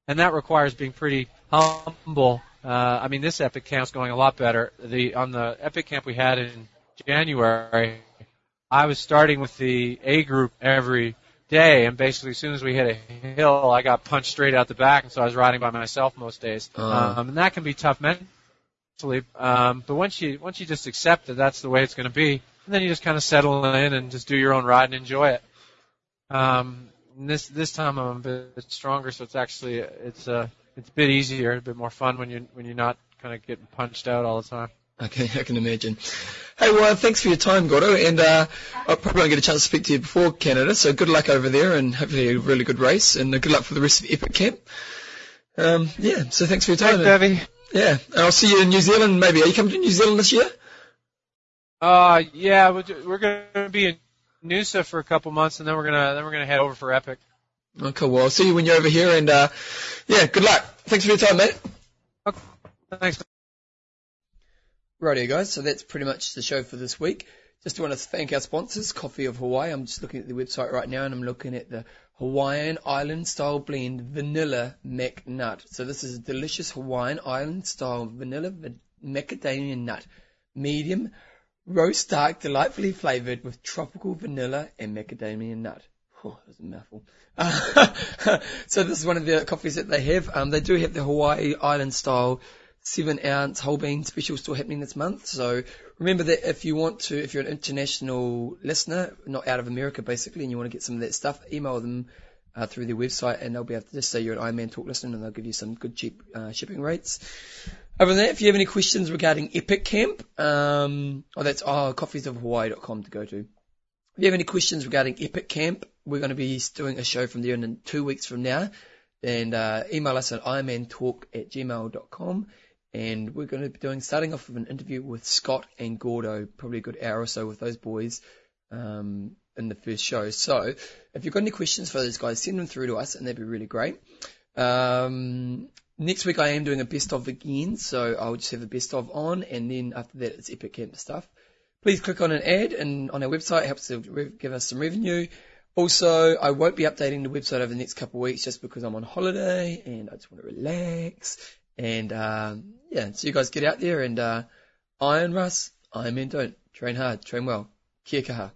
And that requires being pretty humble. Uh, I mean, this Epic Camp's going a lot better. The on the Epic Camp we had in January, I was starting with the A group every day, and basically as soon as we hit a hill, I got punched straight out the back, and so I was riding by myself most days. Uh. Um, and that can be tough mentally. Um, but once you once you just accept that that's the way it's going to be, and then you just kind of settle in and just do your own ride and enjoy it. Um, this this time I'm a bit stronger, so it's actually it's uh it's a bit easier, a bit more fun when you when you're not kind of getting punched out all the time. Okay, I can imagine. Hey, well, thanks for your time, Gordo, and uh, I probably won't get a chance to speak to you before Canada, so good luck over there, and hopefully a really good race, and good luck for the rest of Epic Camp. Um, yeah, so thanks for your time. Thanks, Debbie. Yeah, and I'll see you in New Zealand. Maybe are you coming to New Zealand this year? Uh, yeah, we're, we're going to be in Noosa for a couple months, and then we're gonna then we're gonna head over for Epic. Okay, well, I'll see you when you're over here, and uh, yeah, good luck. Thanks for your time, mate. Thanks. Rightio, guys. So that's pretty much the show for this week. Just want to thank our sponsors, Coffee of Hawaii. I'm just looking at the website right now, and I'm looking at the Hawaiian Island Style Blend Vanilla Mac Nut. So this is a delicious Hawaiian Island Style Vanilla Macadamia Nut, medium roast dark, delightfully flavored with tropical vanilla and macadamia nut. Oh, that was a mouthful. so this is one of the coffees that they have. Um, they do have the Hawaii Island style seven ounce whole bean special still happening this month. So remember that if you want to, if you're an international listener, not out of America basically, and you want to get some of that stuff, email them uh, through their website and they'll be able to just say you're an Ironman Talk listener and they'll give you some good cheap uh, shipping rates. Other than that, if you have any questions regarding Epic Camp, um, oh, that's oh, coffeesofhawaii.com to go to. If you have any questions regarding Epic Camp, we're going to be doing a show from there in two weeks from now. And uh, email us at ironmantalk at gmail.com. And we're going to be doing, starting off with an interview with Scott and Gordo, probably a good hour or so with those boys um, in the first show. So if you've got any questions for those guys, send them through to us and that'd be really great. Um, Next week I am doing a best of again, so I'll just have a best of on, and then after that it's Epic Camp stuff. Please click on an ad and on our website, it helps to give us some revenue. Also, I won't be updating the website over the next couple of weeks just because I'm on holiday and I just want to relax. And um, yeah, so you guys get out there and uh, iron Russ, Iron Men don't. Train hard, train well. Kia kaha.